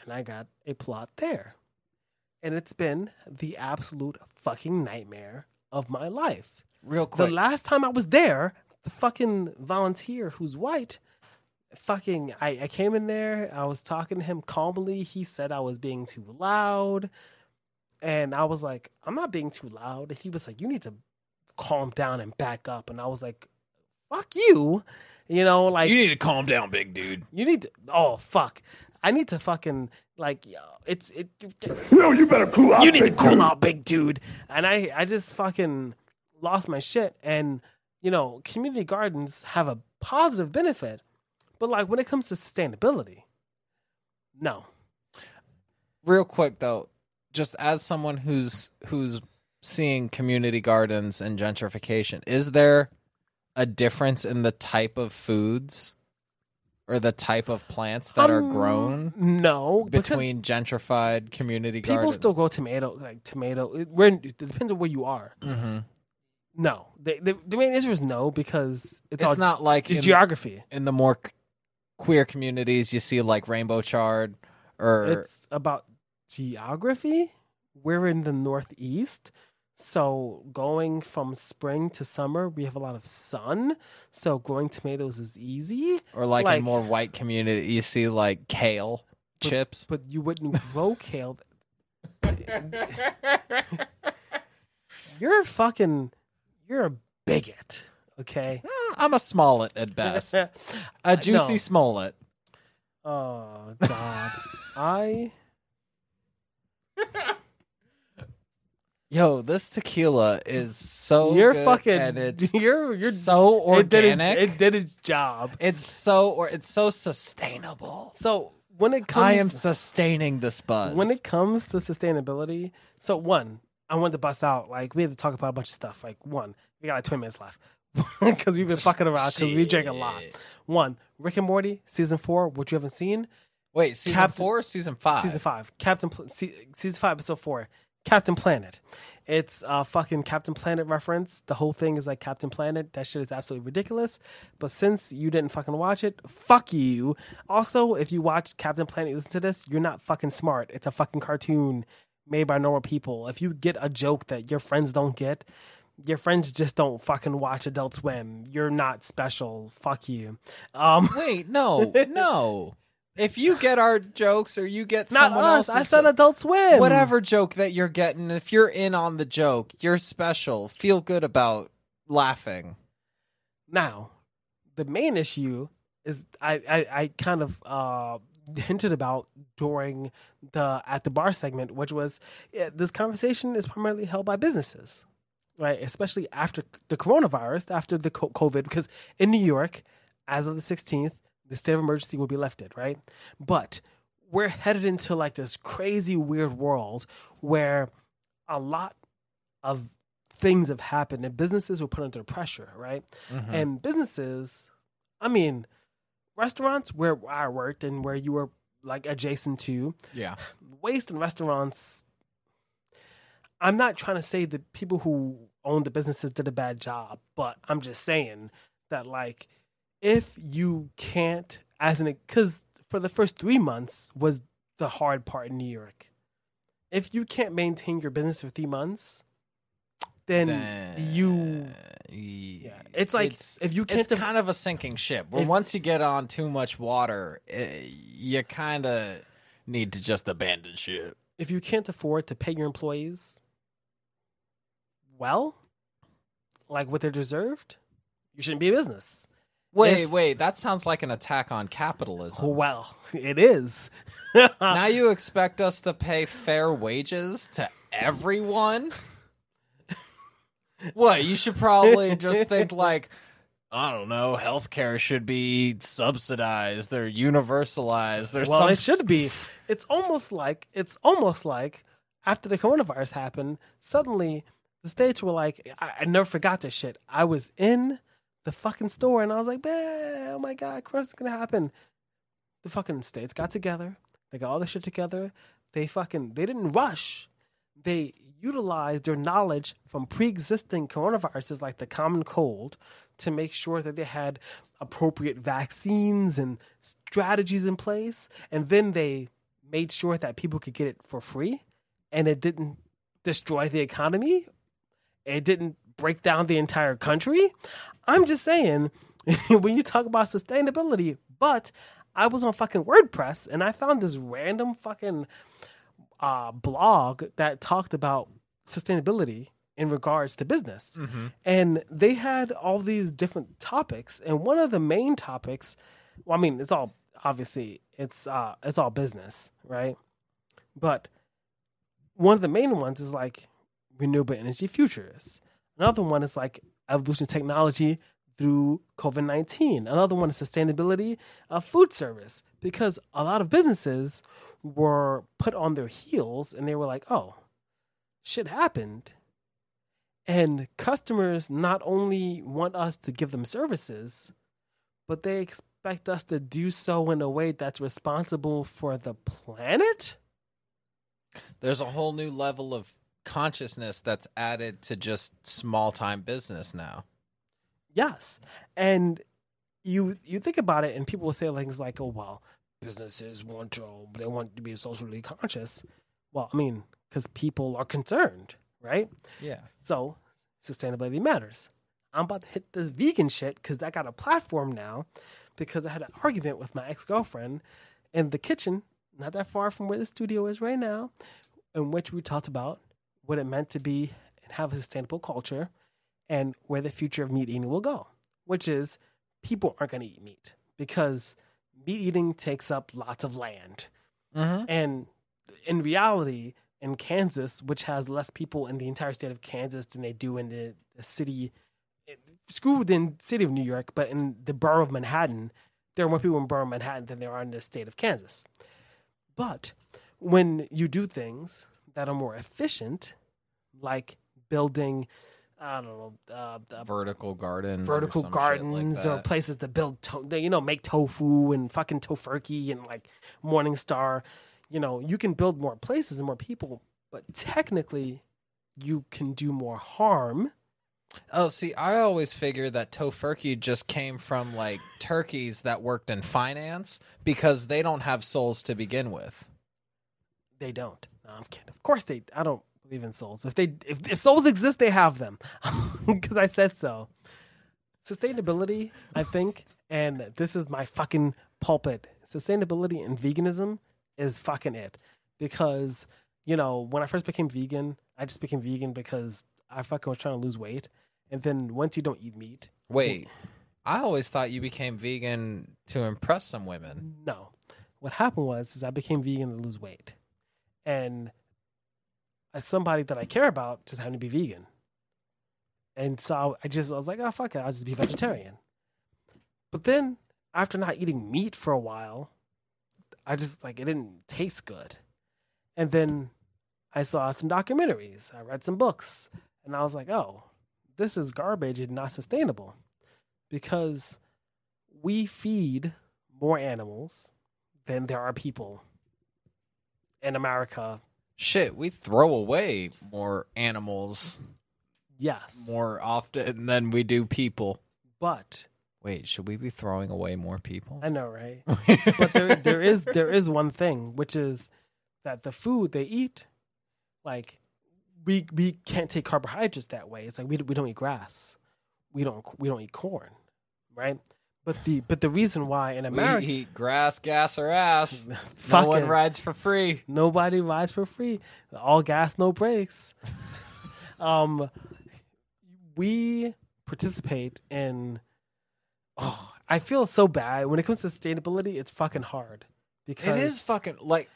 and i got a plot there and it's been the absolute fucking nightmare of my life Real quick, the last time I was there, the fucking volunteer who's white, fucking, I, I came in there. I was talking to him calmly. He said I was being too loud. And I was like, I'm not being too loud. He was like, you need to calm down and back up. And I was like, fuck you. You know, like, you need to calm down, big dude. you need to, oh, fuck. I need to fucking, like, yo, it's, it, No, you better cool out. you need to cool dude. out, big dude. And I, I just fucking lost my shit. And you know, community gardens have a positive benefit, but like when it comes to sustainability, no. Real quick though, just as someone who's who's seeing community gardens and gentrification, is there a difference in the type of foods or the type of plants that are Um, grown No, between gentrified community gardens? people gardens? still grow tomato, like tomato. It, we're, it depends on where you are. hmm No, the, the, the main answer is no because it's, It's, all not like it's in, geography. in the more queer communities you see like rainbow chard or It's about geography. We're in the Northeast. So going from spring to summer, we have a lot of sun. So growing tomatoes is easy, or like, like- in more white community you see like kale chips. but you wouldn't grow kale. You're fucking, you're a bigot. Okay. Mm, I'm a smollett at best. a Jussie Smollett. Oh God, I Yo, this tequila is so you're good, fucking and it's you're you're so It did, its, organic. it did its job. it's so or it's so sustainable. So when it comes, I am sustaining this buzz. when it comes to sustainability. So one, I wanted to bust out like we had to talk about a bunch of stuff. Like one, we got like twenty minutes left because we've been fucking around because we drank a lot. One, Rick and Morty season four, which you haven't seen. Wait, season Captain- four, or season five, Season five, Captain se- season five, episode four, Captain Planet. It's a fucking Captain Planet reference. The whole thing is like Captain Planet. That shit is absolutely ridiculous. But since you didn't fucking watch it, fuck you. Also, if you watch Captain Planet, listen to this, you're not fucking smart. It's a fucking cartoon made by normal people. If you get a joke that your friends don't get, your friends just don't fucking watch Adult Swim. You're not special. Fuck you. Um, Wait, no, no. If you get our jokes or you get not someone us. else's I said Adult Swim. whatever joke that you're getting, if you're in on the joke, you're special. Feel good about laughing. Now, the main issue is I, I, I kind of uh, hinted about during the at the bar segment, which was yeah, this conversation is primarily held by businesses, right? Especially after the coronavirus, after the co- COVID, because in New York, as of the 16th, the state of emergency will be lifted, right? But we're headed into like this crazy, weird world where a lot of things have happened and businesses were put under pressure, right? Mm-hmm. And businesses, I mean, restaurants where I worked and where you were like adjacent to, yeah, waste in restaurants. I'm not trying to say that people who own the businesses did a bad job, but I'm just saying that like if you can't as an because for the first three months was the hard part in New York. If you can't maintain your business for three months, then, then you yeah, it's like it's, if you can't it's def- kind of a sinking ship. Where If- once you get on too much water, eh, you kind of need to just abandon ship. if you can't afford to pay your employees well, like what they're deserved, you shouldn't be a business. Wait, If- wait, that sounds like an attack on capitalism. Well, it is. now you expect us to pay fair wages to everyone? what? You should probably just think like I don't know, healthcare should be subsidized or universalized. There's well, some it should be. It's almost like it's almost like after the coronavirus happened, suddenly the states were like, I, I never forgot this shit. I was in the fucking store and I was like, "Bah, oh my god, corona's gonna happen. The fucking states got together. They got all this shit together. They fucking they didn't rush. They utilized their knowledge from pre-existing coronaviruses like the common cold to make sure that they had appropriate vaccines and strategies in place and then they made sure that people could get it for free and it didn't destroy the economy it didn't break down the entire country i'm just saying when you talk about sustainability but i was on fucking wordpress and i found this random fucking uh, blog that talked about sustainability in regards to business. And they had all these different topics. And one of the main topics, well, I mean, it's all obviously it's uh it's all business, right? But one of the main ones is like renewable energy futures. Another one is like evolution technology through COVID 19. Another one is sustainability of food service because a lot of businesses were put on their heels and they were like, oh, shit happened. And customers not only want us to give them services, but they expect us to do so in a way that's responsible for the planet. There's a whole new level of consciousness that's added to just small time business now. Yes. And you you think about it and people will say things like, "Oh, well, businesses want to they want to be socially conscious." Well, I mean, cuz people are concerned, right? Yeah. So, sustainability matters. I'm about to hit this vegan shit cuz I got a platform now because I had an argument with my ex-girlfriend in the kitchen, not that far from where the studio is right now, in which we talked about what it meant to be and have a sustainable culture and where the future of meat eating will go, which is people aren't going to eat meat because meat eating takes up lots of land. Mm-hmm. And in reality, in Kansas, which has less people in the entire state of Kansas than they do in the, the city, screw the city of New York, but in the borough of Manhattan, there are more people in borough of Manhattan than there are in the state of Kansas. But when you do things that are more efficient, like building, I don't know, uh, uh, Vertical gardens. vertical or shit like gardens or places to build, to- you know, make tofu and fucking tofurkey and like Morningstar. You know, you can build more places and more people, but technically, you can do more harm. Oh, see, I always figured that tofurkey just came from like turkeys that worked in finance because they don't have souls to begin with. They don't. No, I'm kidding. Of course they. I don't believe in souls. But if they, if, if souls exist, they have them because I said so. Sustainability, I think, and this is my fucking pulpit. Sustainability and veganism is fucking it because you know when I first became vegan, I just became vegan because I fucking was trying to lose weight, and then once you don't eat meat, Wait, I always thought you became vegan to impress some women. No. What happened was is I became vegan to lose weight. And as somebody that I care about just happened to be vegan. And so I just I was like, oh fuck it, I'll just be vegetarian. But then after not eating meat for a while, I just like it didn't taste good. And then I saw some documentaries, I read some books, and I was like, oh, this is garbage and not sustainable. Because we feed more animals than there are people in America. Shit, we throw away more animals Yes. more often than we do people. But Wait, should we be throwing away more people? I know, right? But there there is there is one thing, which is that the food they eat, like we we can't take carbohydrates that way. It's like we we don't eat grass, we don't we don't eat corn, right? But the but the reason why in We America, eat grass, gas, or ass. no fucking one rides for free. nobody rides for free, all gas no brakes. um, we participate in. Oh, I feel so bad when it comes to sustainability. It's fucking hard because It is fucking like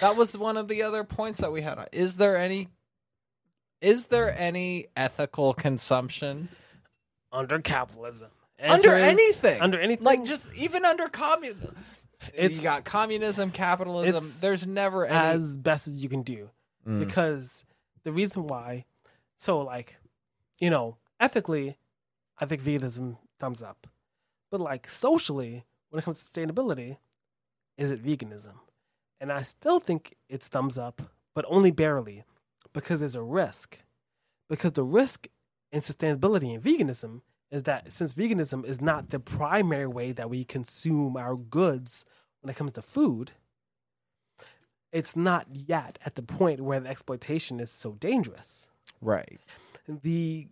that was one of the other points that we had. on- Is there any is there any ethical consumption under capitalism. Under is- anything? under anything, Like just even under communism. It's- you got communism, capitalism. There's never any as best as you can do. Mm. because the reason why so like you know ethically i think veganism thumbs up but like socially when it comes to sustainability is it veganism and i still think it's thumbs up but only barely because there's a risk because the risk in sustainability and veganism is that since veganism is not the primary way that we consume our goods when it comes to food it's not yet at the point where the exploitation is so dangerous. right. The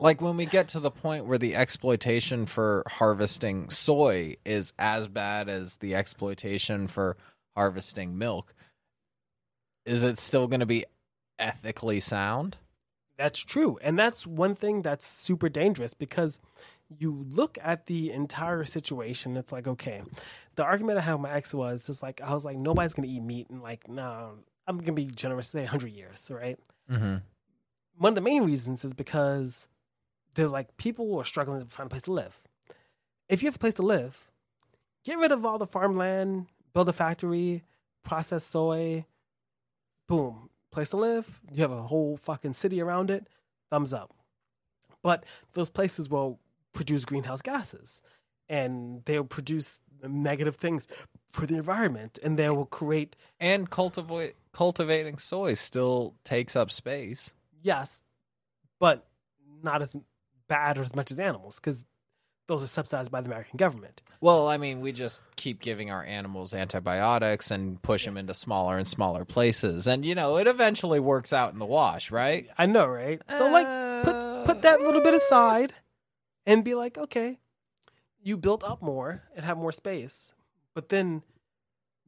Like when we get to the point where the exploitation for harvesting soy is as bad as the exploitation for harvesting milk, is it still going to be ethically sound? That's true, and that's one thing that's super dangerous because you look at the entire situation. It's like okay, the argument I had with my ex was just like I was like nobody's gonna eat meat, and like no, I'm gonna be generous, say hundred years, right? Mm-hmm. One of the main reasons is because there's like people who are struggling to find a place to live. If you have a place to live, get rid of all the farmland, build a factory, process soy, boom, place to live. You have a whole fucking city around it. Thumbs up. But those places will produce greenhouse gases and they'll produce negative things for the environment and they will create, And cultivate cultivating soy still takes up space. yes, but not as bad or as much as animals because those are subsidized by the American government. Well, I mean, we just keep giving our animals antibiotics and push them into smaller and smaller places, and you know, it eventually works out in the wash, right? I know, right? So like put put that little bit aside and be like, okay, you built up more and have more space, but then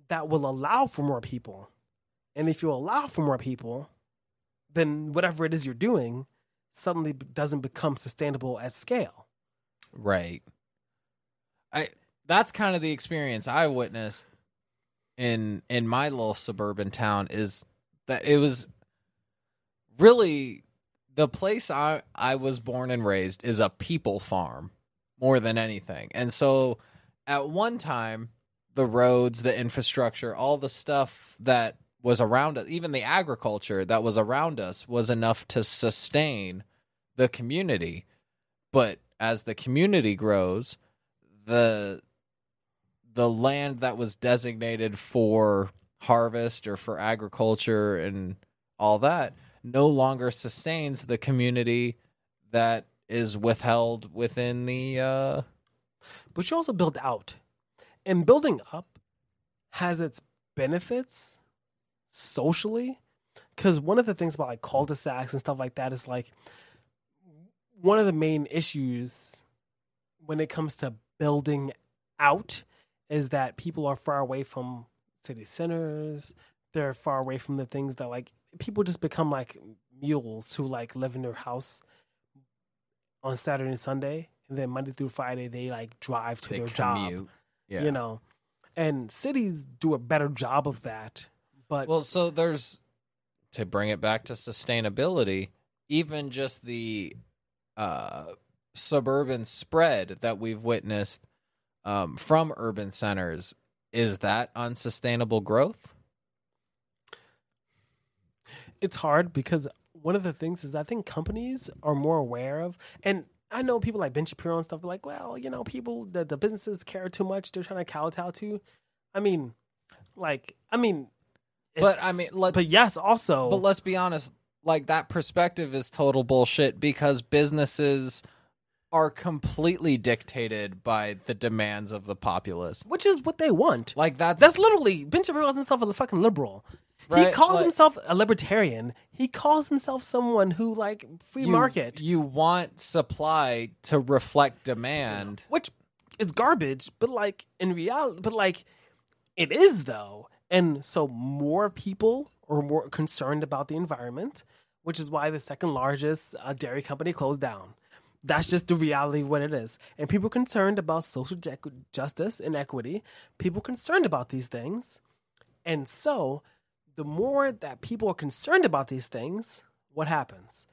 that will allow for more people. And if you allow for more people, then whatever it is you're doing suddenly doesn't become sustainable at scale. Right. I that's kind of the experience I witnessed in in my little suburban town is that it was really the place I I was born and raised is a people farm more than anything. And so at one time the roads, the infrastructure, all the stuff that was around us, even the agriculture that was around us was enough to sustain the community. But as the community grows, the the land that was designated for harvest or for agriculture and all that no longer sustains the community that is withheld within the uh But you also build out. And building up has its benefits socially. Because one of the things about like cul-de-sacs and stuff like that is like one of the main issues when it comes to building out is that people are far away from city centers. They're far away from the things that like people just become like mules who like live in their house on Saturday and Sunday, and then Monday through Friday they like drive to they their job. Yeah. You know, and cities do a better job of that. But Well, so there's to bring it back to sustainability, even just the uh, suburban spread that we've witnessed um, from urban centers is that unsustainable growth? it's hard because one of the things is I think companies are more aware of, and I know people like Ben Shapiro and stuff are like, well, you know, people the, the businesses care too much; they're trying to kowtow to. I mean, like, I mean, But, I mean, let's- but yes, also, But let's be honest, like that perspective is total bullshit because businesses are completely dictated by the demands of the populace. which is what they want. Like that's That's literally Ben Shapiro calls himself a fucking liberal. Right? He calls Like, himself a libertarian. He calls himself someone who like free you- market, You want supply to reflect demand. which is garbage. But like in reality, but like it is though, and so more people are more concerned about the environment, which is why the second largest uh, dairy company closed down. That's just the reality of what it is. And people concerned about social ju- justice and equity, people concerned about these things. And so, the more that people are concerned about these things, what happens?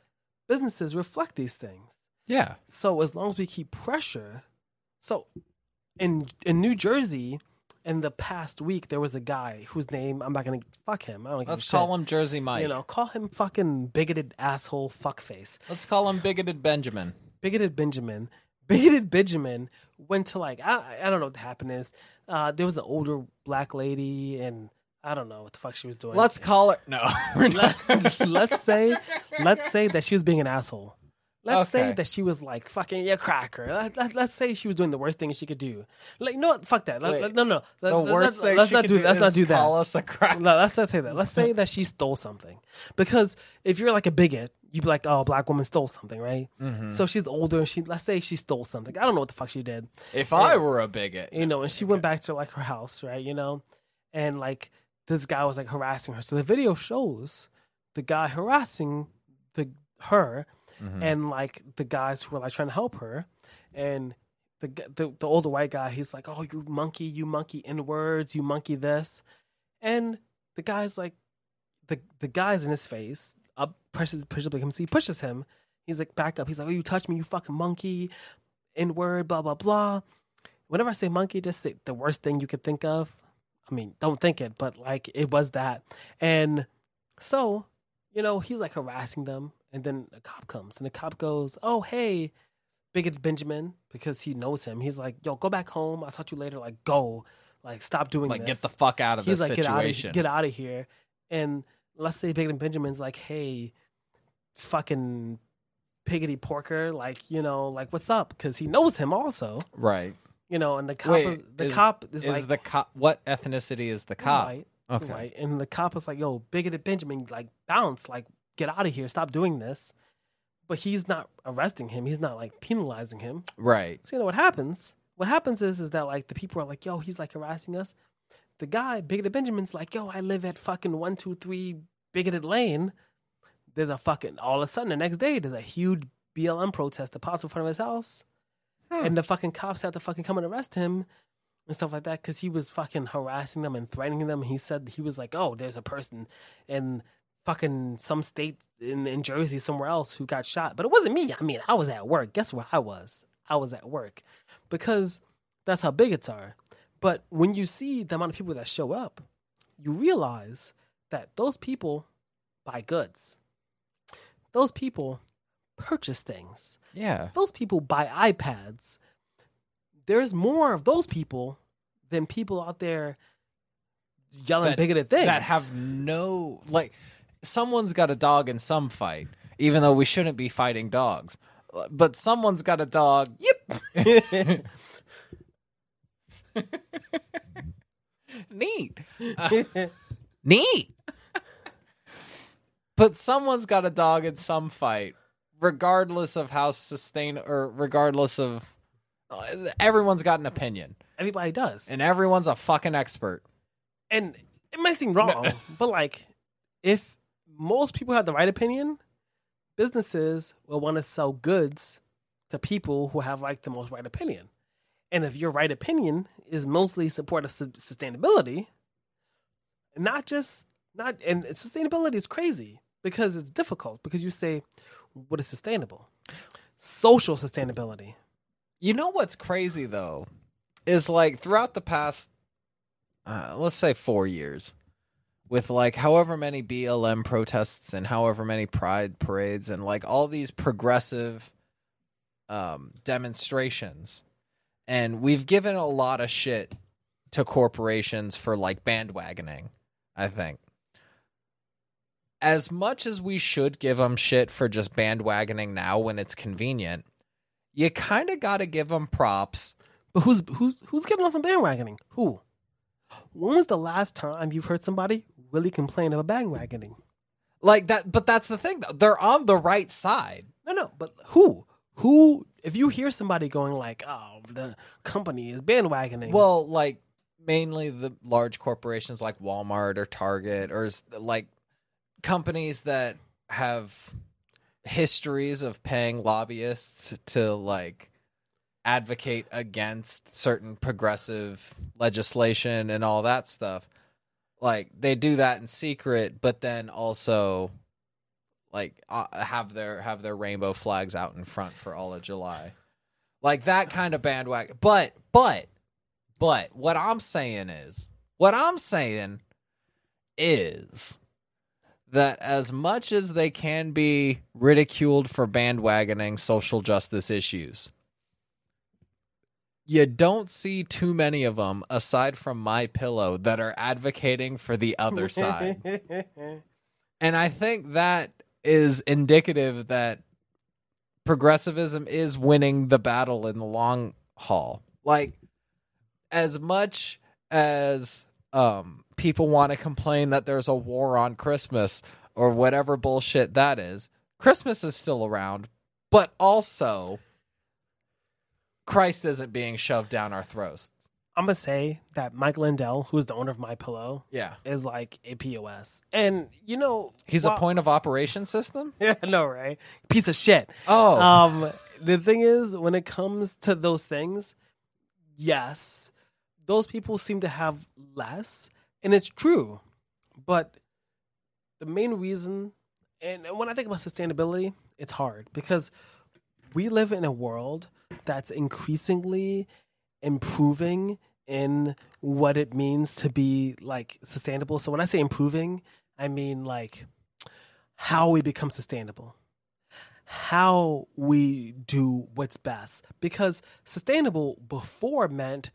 Businesses reflect these things. Yeah. So as long as we keep pressure, so in in New Jersey, in the past week, there was a guy whose name I'm not gonna fuck him. I don't give Let's a shit. call him Jersey Mike. You know, call him fucking bigoted asshole fuckface. Let's call him bigoted Benjamin. Bigoted Benjamin. Bigoted Benjamin went to like I I don't know what happened is. Uh, there was an older black lady and I don't know what the fuck she was doing. Let's call her. No. Let, let's say let's say that she was being an asshole. Let's say that she was like fucking a cracker. Let, let, let's say she was doing the worst thing she could do. Like no, fuck that. Let- Wait. no, no. The worst let's, thing let's she not could do. do Let's not do that. Call us a crack. No, let's not say that. Let's say that she stole something. Because if you're like a bigot, you'd be like, oh, a black woman stole something, right? Mm-hmm. So she's older and she, let's say she stole something. I don't know what the fuck she did, If I were a bigot, you know, and she went back to like her house, right? You know, and like this guy was like harassing her. So the video shows the guy harassing the her Mm-hmm. and like the guys who were like trying to help her and the, the the older white guy he's like oh you monkey you monkey in words you monkey this and the guy's like the the guy's in his face up pushes pushes him he pushes him. He's like back up. He's like oh you touch me you fucking monkey in word blah blah blah. Whenever i say monkey just say the worst thing you could think of. I mean don't think it but like it was that. And so you know he's like harassing them and then a cop comes and the cop goes oh hey bigot benjamin because he knows him he's like yo go back home i'll talk to you later like go like stop doing like, this get the fuck out of he's this like get out of situation. get out of here and let's say bigot benjamin's like hey fucking piggity porker like you know like what's up because he knows him also right. you know and the cop Wait, is, the is- cop is, Is like the cop? What ethnicity is the cop? white, Okay. white. and the cop is like yo bigoted benjamin like bounce like get out of here stop doing this. But he's not arresting him. He's not like penalizing him. Right. so you know what happens what happens is is that like the people are like yo he's like harassing us. The guy bigoted benjamin's like yo i live at fucking 123 bigoted lane. There's a fucking all of a sudden the next day there's a huge blm protest that pops in front of his house. And the fucking cops had to fucking come and arrest him and stuff like that because he was fucking harassing them and threatening them. He said he was like, "Oh, there's a person in fucking some state in, in Jersey somewhere else who got shot," but it wasn't me. I mean, I was at work. Guess where I was? I was at work because that's how bigots are. But when you see the amount of people that show up, you realize that those people buy goods. Those people purchase things Yeah. those people buy iPads. There's more of those people than people out there yelling That- bigoted things. That have no like. Someone's got a dog in some fight, even though we shouldn't be fighting dogs. But someone's got a dog. Yep. Neat. Uh, neat. but someone's got a dog in some fight, regardless of how sustain or regardless of. uh, Everyone's got an opinion, Everybody does. And, and everyone's a fucking expert. And it might seem wrong, but like if most people have the right opinion, businesses will want to sell goods to people who have like the most right opinion. And if your right opinion is mostly support of sus- sustainability, not just not and sustainability is crazy because it's difficult because you say what is sustainable? Social sustainability. You know what's crazy though is like throughout the past, uh, let's say four years, with like however many BLM protests and however many pride parades and like all these progressive um, demonstrations, and we've given a lot of shit to corporations for like bandwagoning. I think. As much as we should give them shit for just bandwagoning now when it's convenient, you kind of got to give them props. But who's who's who's getting off on bandwagoning? Who? When was the last time you've heard somebody really complain about bandwagoning. Like that, but that's the thing though. They're on the right side. No, no, but who? Who? If you hear somebody going like, "Oh, the company is bandwagoning," Well, like mainly the large corporations like Walmart or Target or like companies that have histories of paying lobbyists to like advocate against certain progressive legislation and all that stuff. Like they do that in secret, but then also like uh, have their have their rainbow flags out in front for all of July. Like that kind of bandwagon. But but but what I'm saying is, what I'm saying is that as much as they can be ridiculed for bandwagoning social justice issues, you don't see too many of them aside from my pillow that are advocating for the other side. And I think that is indicative that progressivism is winning the battle in the long haul. Like as much as um people want to complain that there's a war on Christmas or whatever bullshit that is, Christmas is still around, but also Christ isn't being shoved down our throats. I'm gonna say that Mike Lindell, who's the owner of My Pillow, Yeah. is like a POS, and you know He's while- a point of operation system? Yeah, no, right? Piece of shit. Oh. Um, the thing is, when it comes to those things, yes, those people seem to have less, and it's true. But the main reason, and when I think about sustainability, it's hard because we live in a world that's increasingly improving in what it means to be like sustainable. So when I say improving, I mean like how we become sustainable. How we do what's best. Because sustainable before meant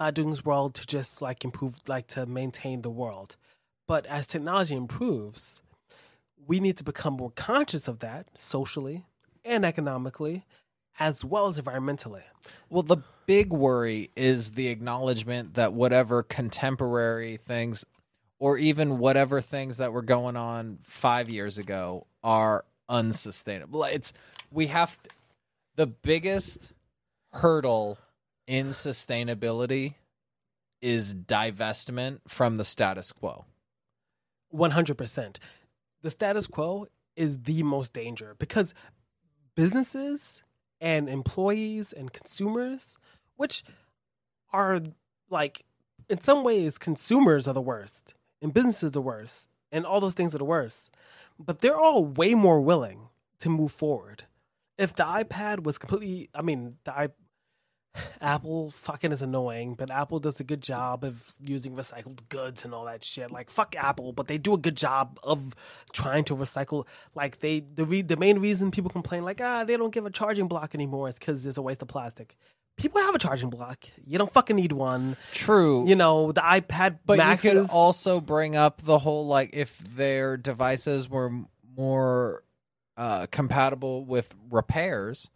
uh, doing this world to just like improve like to maintain the world. But as technology improves we need to become more conscious of that socially and economically as well as environmentally Well, the big worry is the acknowledgement that whatever contemporary things or even whatever things that were going on 5 years ago are unsustainable. It's we have to, the biggest hurdle in sustainability is divestment from the status quo. 100%. The status quo is the most danger because businesses and employees and consumers, which are like, in some ways, consumers are the worst and businesses are the worst and all those things are the worst. But they're all way more willing to move forward. If the iPad was completely, I mean, the Apple fucking is annoying, but Apple does a good job of using recycled goods and all that shit. Like fuck Apple, but they do a good job of trying to recycle. Like they, the re, the main reason people complain, like ah, they don't give a charging block anymore, is because there's a waste of plastic. People have a charging block. You don't fucking need one. True. You know the iPad But Maxes. you could also bring up the whole like if their devices were more uh, compatible with repairs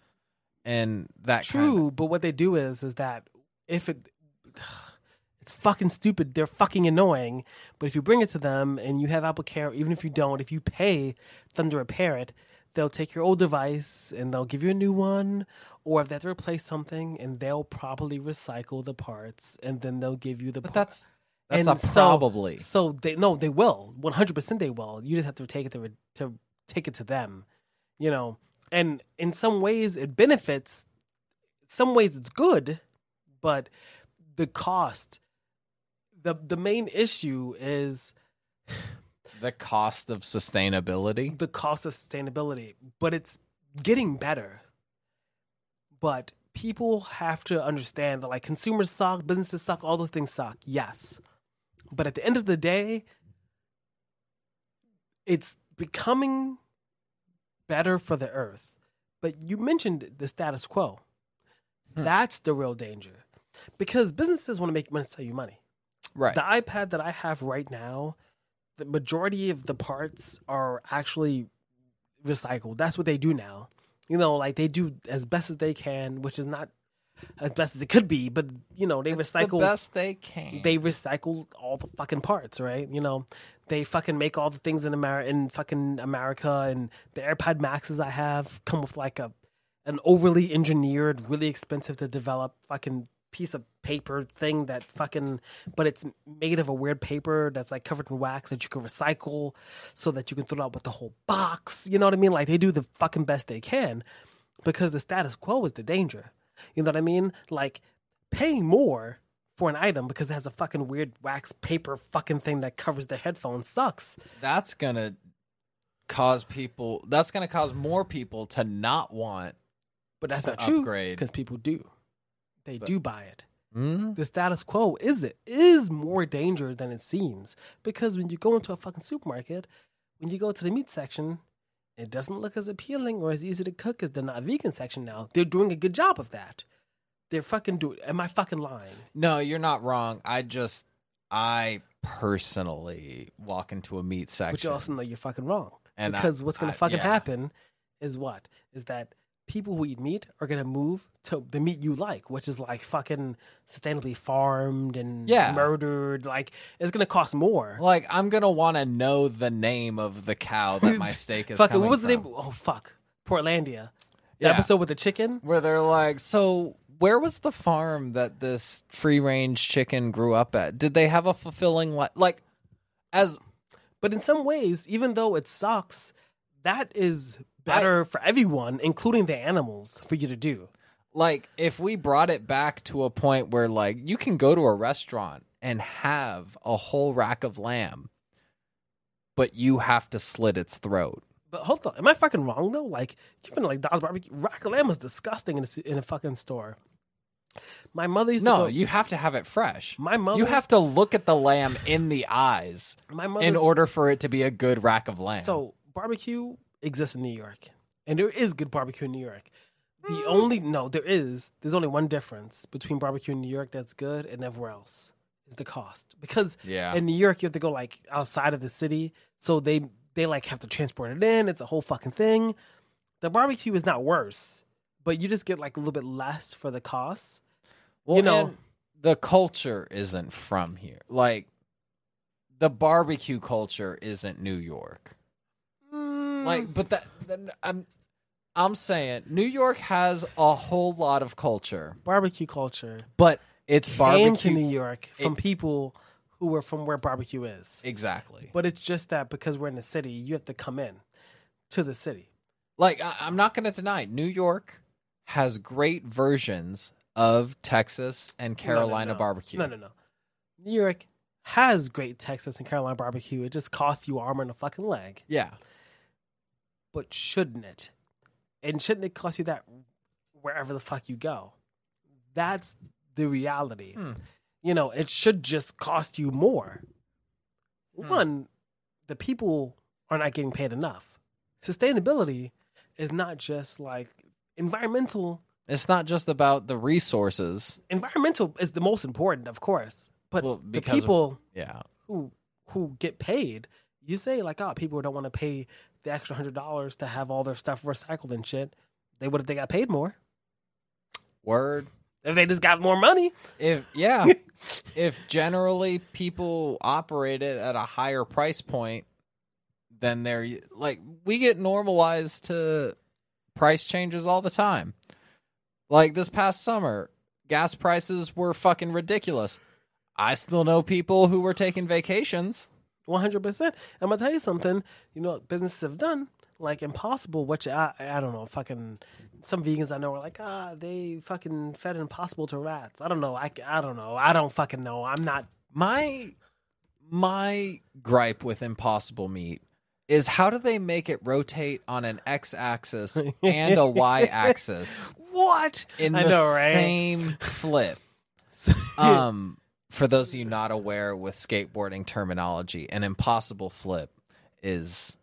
and that True, kind but what they do is is that if it it's fucking stupid, they're fucking annoying. But if you bring it to them and you have Apple Care, even if you don't, if you pay them to repair it, they'll take your old device and they'll give you a new one. Or if they have to replace something, and they'll probably recycle the parts, and then they'll give you the. Parts. But par- that's that's And so- probably. So they no, they will. One hundred percent, they will. You just have to take it to re- to take it to them, you know. And in some ways, it benefits. Some ways, it's good, but the cost. the The main issue is the cost of sustainability. the cost of sustainability, but it's getting better. But people have to understand that like consumers suck, businesses suck, all those things suck. Yes. But at the end of the day, it's becoming better for the earth. But you mentioned the status quo. Hmm. That's the real danger. Because businesses want to make money sell you money. Right. The iPad that I have right now, the majority of the parts are actually recycled. That's what they do now. You know, like they do as best as they can, which is not as best as it could be, but you know, they It's recycle the best they can. they recycle all the fucking parts, right? You know, They fucking make all the things in America, in fucking America, and the AirPod Maxes I have come with like a an overly engineered, really expensive to develop fucking piece of paper thing that fucking, but it's made of a weird paper that's like covered in wax that you can recycle, so that you can throw it out with the whole box. You know what I mean? Like they do the fucking best they can, because the status quo is the danger. You know what I mean? Like paying more for an item because it has a fucking weird wax paper fucking thing that covers the headphones sucks. That's gonna cause people. That's gonna cause more people to not want. But that's To not true because people do. They But- do buy it. Mm? The status quo is it is more danger than it seems because when you go into a fucking supermarket, when you go to the meat section, it doesn't look as appealing or as easy to cook as the not vegan section now. They're doing a good job of that. They're fucking doing. Am I fucking lying? No, you're not wrong. I just, I personally walk into a meat section. But you also know you're fucking wrong. And I- because what's going I- to fucking yeah. happen is what? Is that people who eat meat are going to move to the meat you like, which is like fucking sustainably farmed and Yeah. murdered. Like, it's going to cost more. Like I'm gonna want to know the name of the cow that my steak is. Fucking, what was the name? Oh, fuck. Portlandia. The Yeah. episode with the chicken? Where they're like, so where was the farm that this free range chicken grew up at? Did they have a fulfilling life? like? As But in some ways, even though it sucks, that is better for everyone, including the animals, for you to do. like if we brought it back to a point where like you can go to a restaurant and have a whole rack of lamb but you have to slit its throat But hold on, am I fucking wrong though? Like you've been like Don's barbecue. Rack of lamb is disgusting in a, in a fucking store. My mother used to no go. you have to have it fresh my mother. you have to look at the lamb in the eyes my mother. in order for it to be a good rack of lamb So barbecue exists in New York, and there is good barbecue in New York. The only no, there is. There's only one difference between barbecue in New York that's good and everywhere else is the cost. Because yeah in New York you have to go like outside of the city, so they they like have to transport it in. It's a whole fucking thing. The barbecue is not worse, but you just get like a little bit less for the cost. Well, you know- the culture isn't from here. Like the barbecue culture isn't new york. Mm, Like, but that then I'm I'm saying New York has a whole lot of culture, barbecue culture. But it's came barbecue. To New York from It- people who were from where barbecue is. exactly. But it's just that because we're in the city, you have to come in to the city. Like I, I'm not going to deny New York has great versions of Texas and No, no, Carolina no. barbecue. No, no, no. New York has great Texas and Carolina barbecue. It just costs you arm and a fucking leg. Yeah, But shouldn't it? And shouldn't it cost you that wherever the fuck you go? That's the reality. Hmm. You know, it should just cost you more. Hmm. One, the people are not getting paid enough. Sustainability is not just like environmental it's not just about the resources. environmental is the most important, of course. But Well, the because of- people Yeah, who who get paid, you say like, oh, people don't want to pay the extra hundred dollars to have all their stuff recycled and shit. They would if they got paid more. word. If they just got more money. If yeah, if generally people operate it at a higher price point, then they're like we get normalized to price changes all the time. Like this past summer, gas prices were fucking ridiculous. I still know people who were taking vacations. One hundred percent. I'm gonna tell you something. You know what businesses have done, like Impossible, which I I don't know, fucking some vegans I know are like, ah, they fucking fed Impossible to rats. I don't know. I, I don't know. I don't fucking know. I'm not. My my gripe with impossible meat is how do they make it rotate on an x axis and a y axis? What? in I the know, right? same flip. Um, for those of you not aware with skateboarding terminology, an impossible flip is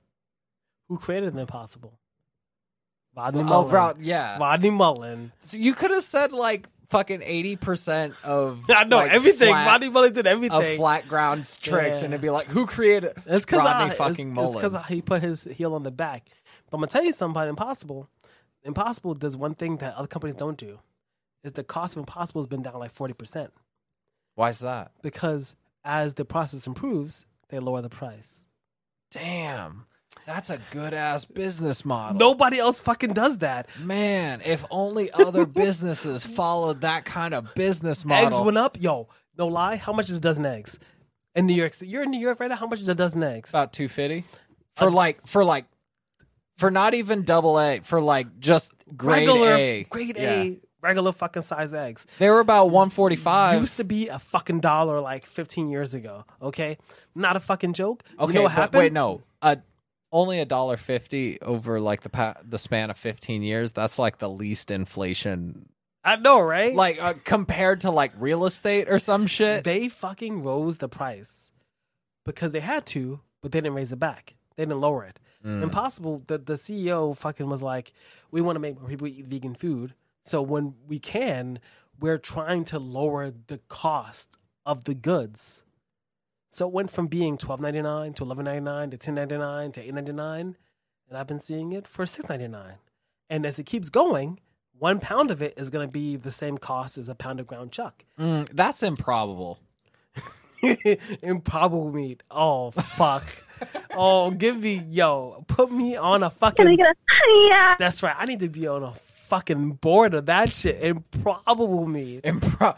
Who created the Impossible? Rodney oh, Mullen. bro, yeah. Rodney Mullen. So you could have said like fucking eighty percent of I know like, everything. flat- Rodney Mullen did everything of everything. flat ground tricks, Yeah. and it'd be like, who created? It's because Rodney I, fucking it's, Mullen. because he put his heel on the back. But I'm gonna tell you something Impossible. Impossible does one thing that other companies don't do. Is the cost of Impossible has been down like forty percent Why is that? because as the process improves, they lower the price. Damn. That's a good ass business model. Nobody else fucking does that. Man, if only other businesses followed that kind of business model. Eggs went up. Yo, no lie. How much is a dozen eggs? In New York, City- you're in New York right now. How much is a dozen eggs? about 250 for like for like for not even double A, for like just grade regular, A. grade Yeah. A, regular fucking size eggs. They were about 145. Used to be a fucking dollar like 15 years ago. Okay, not a fucking joke. okay, you know what happened? wait, no. Uh only a dollar 50 over like the pa- the span of 15 years. That's like the least inflation I know, right? like uh, compared to like real estate or some shit. they fucking rose the price because they had to, but they didn't raise it back. They didn't lower it. Mm. Impossible. The the CEO fucking was like, we want to make more people eat vegan food. So when we can, we're trying to lower the cost of the goods. So it went from being twelve ninety nine to eleven ninety nine to ten ninety nine to eight ninety nine, and I've been seeing it for six ninety nine. And as it keeps going, one pound of it is going to be the same cost as a pound of ground chuck. Mm, that's improbable. Improbable meat. Oh fuck. oh, give me yo. Put me on a fucking. A yeah? That's right. I need to be on a fucking board of that shit. Improbable meat. Impro-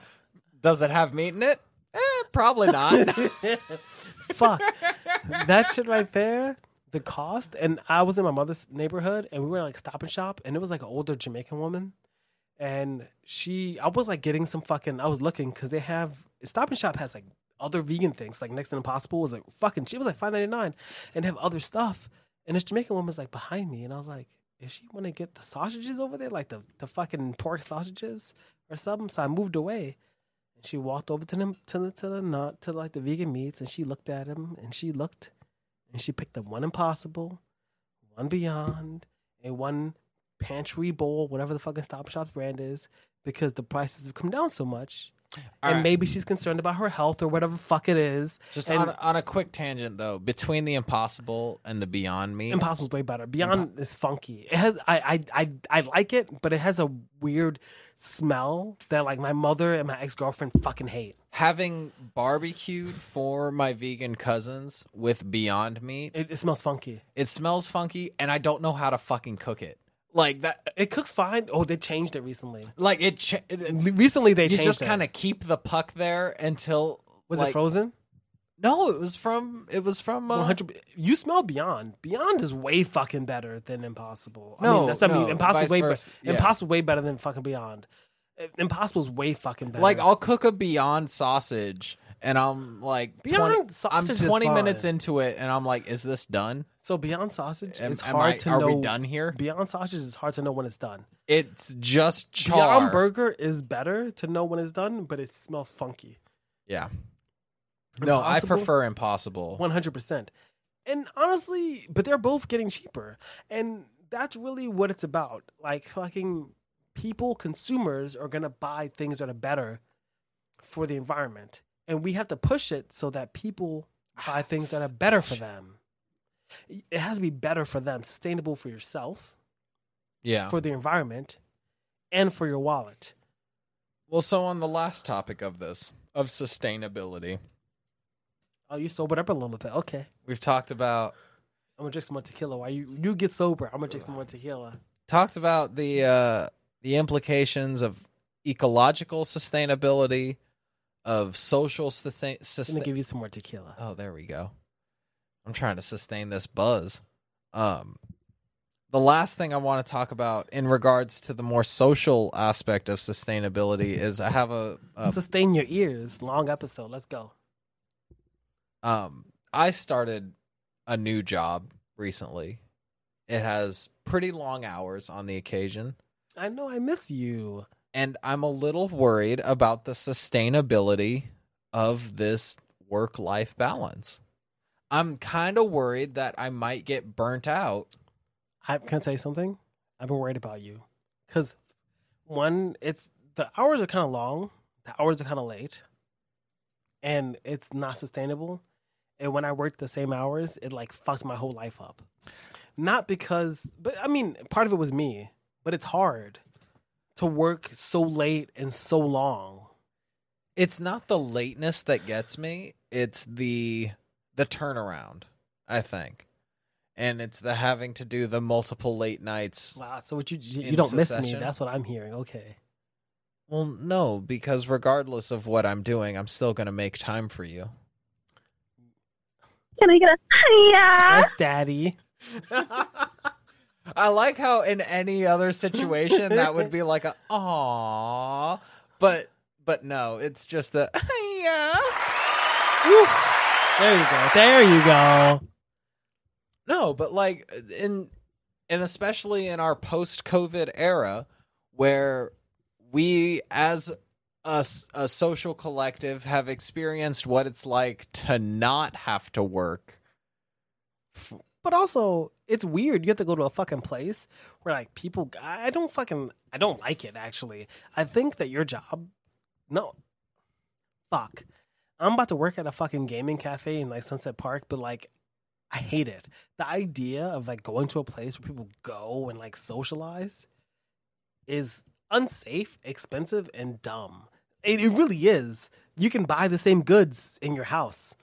Does it have meat in it? Eh, probably not. Fuck. that shit right there. The cost. And I was in my mother's neighborhood, and we were like stop and shop, and it was like an older Jamaican woman, and she. I was like getting some fucking. I was looking because they have Stop and Shop has like other vegan things like Next to Impossible was like fucking she was like five ninety nine, and have other stuff. And this Jamaican woman was like behind me, and I was like, "Is she want to get the sausages over there, like the the fucking pork sausages or something?" So I moved away, and she walked over to them to the to the nut to like the vegan meats, and she looked at him, and she looked, and she picked up one Impossible, one Beyond, and one Pantry Bowl, whatever the fucking Stop Shop's brand is, because the prices have come down so much. All and right. maybe she's concerned about her health or whatever fuck it is. Just And- on, a- on a quick tangent though, between the Impossible and the Beyond Meat, Impossible's way better. Beyond is funky. It has I, I I I like it, but it has a weird smell that like my mother and my ex girlfriend fucking hate. having barbecued for my vegan cousins with Beyond Meat, It, it smells funky. it smells funky, and I don't know how to fucking cook it. Like that, It cooks fine. Oh, they changed it recently. like it. Ch- it Recently they you changed just it. kind of keep the puck there until was like- it frozen? No, it was from. It was from. Uh, One hundred. You smell Beyond. Beyond is way fucking better than Impossible. I No, mean, that's I mean, no, Impossible vice way be- versa. Yeah. Impossible way better than fucking Beyond. impossible is way fucking better. like I'll cook a Beyond sausage, and I'm like, Beyond 20 I'm sausage is 20 fine. minutes into it, and I'm like, is this done? so Beyond sausage Am, is am hard I- to are know. we done here? Beyond sausage is hard to know when it's done. It's just char. Beyond Burger is better to know when it's done, but it smells funky. Yeah. No, I Impossible? prefer Impossible. One hundred percent. And honestly, but they're both getting cheaper, and that's really what it's about. Like fucking people, consumers are gonna buy things that are better for the environment, and we have to push it so that people buy things that are better for them. It has to be better for them, sustainable for yourself, Yeah. for the environment, and for your wallet. well, so on the last topic of this, of sustainability, Oh, you sobered up a little bit. Okay. we've talked about I'm gonna drink some more tequila. While you you get sober, I'm gonna drink some more tequila. talked about the uh, the implications of ecological sustainability, of social sustain. I'm gonna give you some more tequila. oh, there we go. I'm trying to sustain this buzz. Um, the last thing I want to talk about in regards to the more social aspect of sustainability is I have a, a Sustain your ears. Long episode. Let's go. um I started a new job recently. It has pretty long hours on the occasion, I know I miss you. And I'm a little worried about the sustainability of this work life balance. I'm kind of worried that I might get burnt out. I can I tell you something. I've been worried about you because one, it's the hours are kind of long. The hours are kind of late, and it's not sustainable. And when I worked the same hours, it like fucked my whole life up. Not because, but I mean, part of it was me. But it's hard to work so late and so long. It's not the lateness that gets me, it's the the turnaround, I think. And it's the having to do the multiple late nights. Wow. So what you you, you don't miss me? That's what I'm hearing. Okay. Well, no, because regardless of what I'm doing, I'm still going to make time for you. Can I get a yeah? Yes, Daddy. I like how in any other situation that would be like a aw, but but no, it's just the yeah. There you go. There you go. No, but like in and especially in our post-COVID era where we as a social collective have experienced what it's like to not have to work. F- But also, it's weird. You have to go to a fucking place where like people. I don't fucking. I don't like it. Actually, I think that your job. No. Fuck. I'm about to work at a fucking gaming cafe in like Sunset Park, but like, I hate it. The idea of like going to a place where people go and like socialize is unsafe, expensive, and dumb. It, it really is. You can buy the same goods in your house.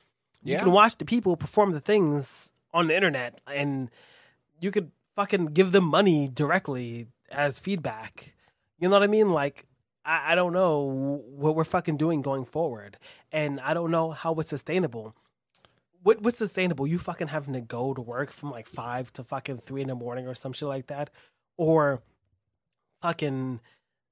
You can watch the people perform the things on the internet, and you could fucking give them money directly as feedback. You know what I mean? Like, I, I don't know what we're fucking doing going forward, and I don't know how it's sustainable. What what's sustainable? You fucking having to go to work from like five to fucking three in the morning or some shit like that, or fucking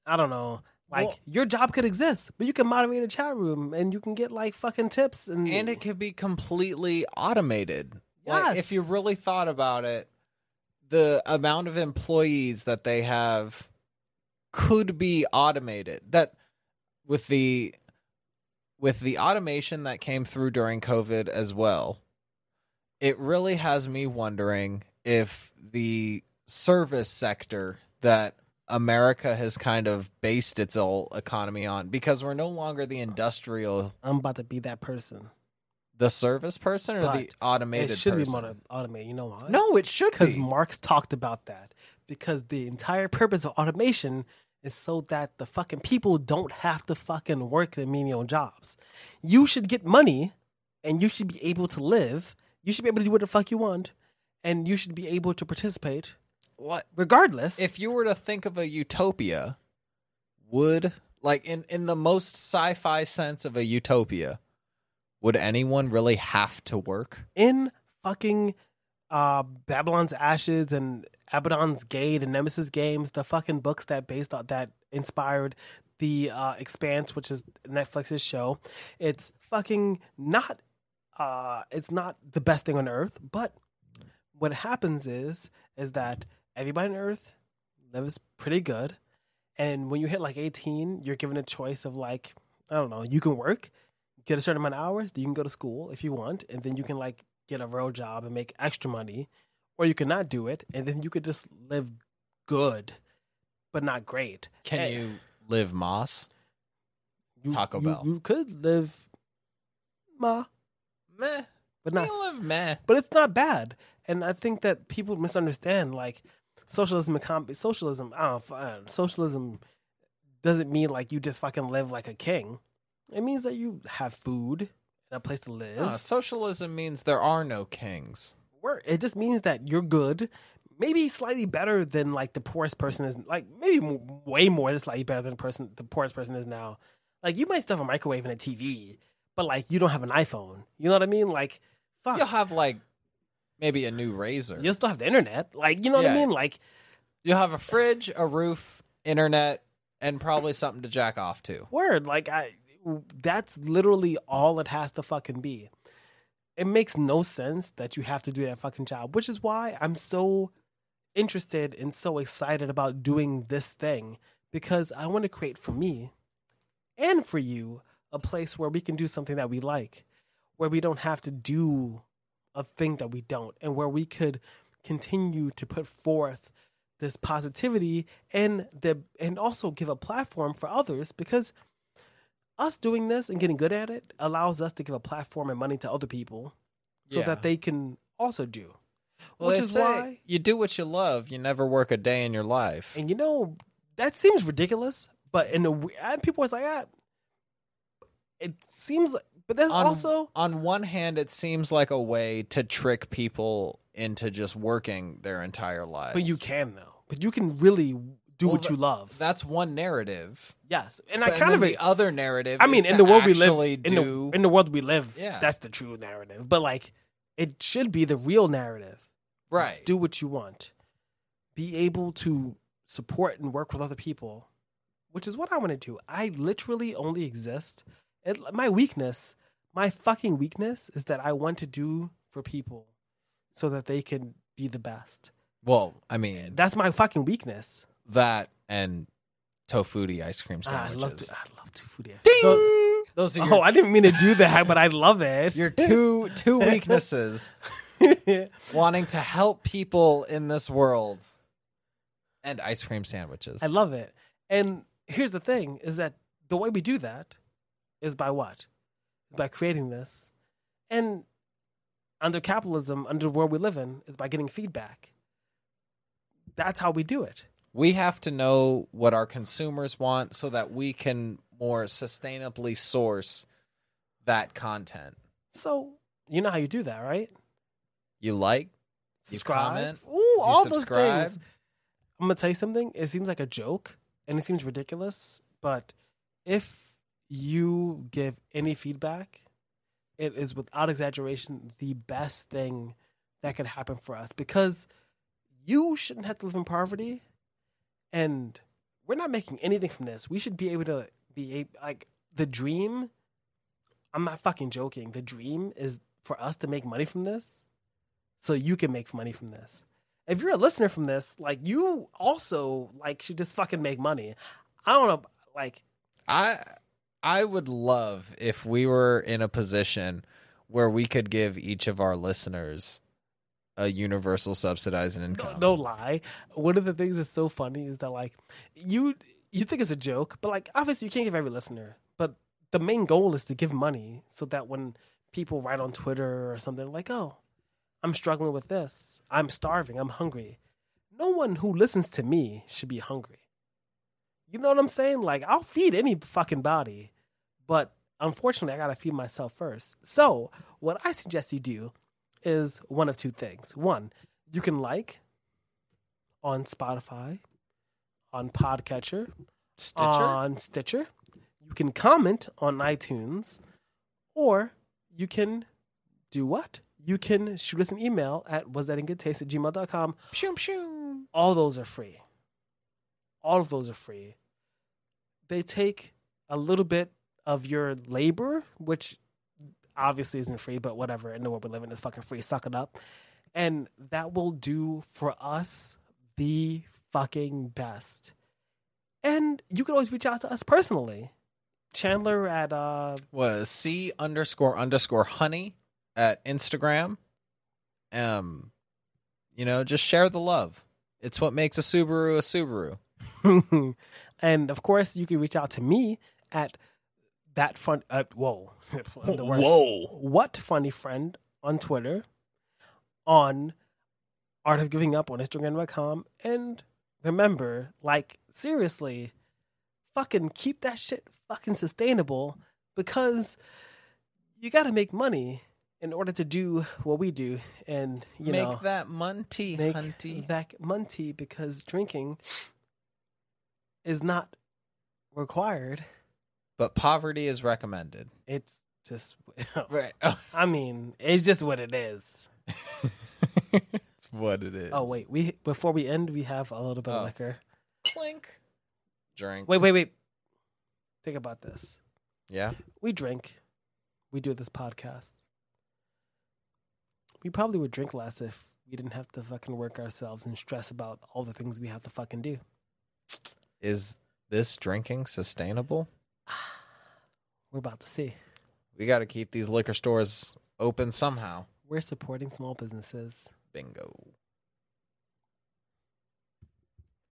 I don't know. Like Well- your job could exist, but you can moderate a chat room and you can get like fucking tips and and it can be completely automated. Like, if you really thought about it, the amount of employees that they have could be automated. That with the with the automation that came through during COVID as well, it really has me wondering if the service sector that America has kind of based its whole economy on because we're no longer the industrial I'm about to be that person. The service person or the But automated it should person? be automated. You know why? No, it should because be. Marx talked about that. Because the entire purpose of automation is so that the fucking people don't have to fucking work the menial jobs. You should get money, and you should be able to live. You should be able to do what the fuck you want, and you should be able to participate what regardless. if you were to think of a utopia? Would like in in the most sci-fi sense of a utopia, would anyone really have to work? in fucking uh, Babylon's Ashes and Abaddon's Gate and Nemesis games, the fucking books that based on that inspired the uh, Expanse, which is Netflix's show. It's fucking not. Uh, it's not the best thing on earth, but what happens is is that everybody on Earth lives pretty good, and when you hit like eighteen, you're given a choice of like I don't know, you can work, get a certain amount of hours, then you can go to school if you want, and then you can like get a real job and make extra money, or you cannot do it, and then you could just live good, but not great. Can Eh, you live Moss? you, Taco you- Bell. You could live, ma, Meh. but not live meh. but it's not bad. And I think that people misunderstand like socialism socialism. I don't know, socialism doesn't mean like you just fucking live like a king. It means that you have food and a place to live. No, socialism means there are no kings. Word. It just means that you're good, maybe slightly better than like the poorest person is. Like maybe m- way more than slightly better than the person the poorest person is now. Like you might still have a microwave and a TV, but like you don't have an iPhone. You know what I mean? Like fuck. You'll have like maybe a new razor. You'll still have the internet. Like you know what I mean? Like You'll have a fridge, a roof, internet, and probably something to jack off to. Word, like I that's literally all it has to fucking be. It makes no sense that you have to do that fucking job, which is why I'm so interested and so excited about doing this thing because I want to create for me and for you a place where we can do something that we like, where we don't have to do a thing that we don't, and where we could continue to put forth this positivity and the and also give a platform for others because us doing this and getting good at it allows us to give a platform and money to other people so Yeah. that they can also do. Well, Which is why you do what you love. You never work a day in your life. and you know that seems ridiculous, but in a w- and people was like, ah, it seems like, but there's on, also on one hand, it seems like a way to trick people into just working their entire lives. but you can though, but you can really do Well, what you love. That's one narrative. yes, and But I kind then of the other narrative. I mean, is in the world we live, actually in the in the world we live, Yeah. that's the true narrative. But like, it should be the real narrative. right. Do what you want. Be able to support and work with other people, which is what I want to do. I literally only exist. It, my weakness, my fucking weakness, is that I want to do for people so that they can be the best. well, I mean, That's my fucking weakness. That and Tofutti ice cream Ah, I sandwiches. love to, I love to food. Those, those are your, Oh, I didn't mean to do that, but I love it. your two two weaknesses. wanting to help people in this world and ice cream sandwiches. I love it. And here's the thing is that the way we do that is by what? By creating this. And under capitalism, under the world we live in, is by getting feedback. That's how we do it. We have to know what our consumers want so that we can more sustainably source that content. So you know how you do that, right? You like? You Subscribe. comment? Ooh, You all subscribe? those things. I'm gonna tell you something. It seems like a joke and it seems ridiculous, but if you give any feedback, it is without exaggeration the best thing that could happen for us because you shouldn't have to live in poverty and we're not making anything from this. We should be able to be a, like the dream. I'm not fucking joking. The dream is for us to make money from this so you can make money from this. If you're a listener from this, like you also like should just fucking make money. I don't know, like I I would love if we were in a position where we could give each of our listeners a universal subsidized no, income. no lie. One of the things that's so funny is that like you you think it's a joke, but like obviously you can't give every listener. But the main goal is to give money so that when people write on Twitter or something like, "Oh, I'm struggling with this. I'm starving. I'm hungry." No one who listens to me should be hungry. You know what I'm saying? Like I'll feed any fucking body, but unfortunately I gotta feed myself first. So what I suggest you do is one of two things. One, you can like on Spotify, on Podcatcher, Stitcher? on Stitcher. You can comment on iTunes, or you can do what? You can shoot us an email at was that in good taste at gmail.com. Shoom, shoom. All those are free. All of those are free. They take a little bit of your labor, which obviously isn't free, but whatever. In the world we live in, is fucking free. Suck it up. And that will do for us the fucking best. And you can always reach out to us personally. Chandler at uh was C underscore underscore honey at Instagram. Um, you know, just share the love. It's what makes a Subaru a Subaru. and of course you can reach out to me at that fun uh, whoa the worst. Whoa. what funny friend on twitter on art of giving up on instagram.com and remember like seriously fucking keep that shit fucking sustainable because you got to make money in order to do what we do and you know Make know that munty, make hunty. that munty because drinking is not required. But poverty is recommended. It's just, Right. I mean, it's just what it is. it's what it is. Oh wait, we before we end, we have a little bit Oh. of liquor. Clink. Drink. Wait, wait, wait. Think about this. Yeah. We drink. We do this podcast. We probably would drink less if we didn't have to fucking work ourselves and stress about all the things we have to fucking do. Is this drinking sustainable? We're about to see. We got to keep these liquor stores open somehow. We're supporting small businesses. Bingo.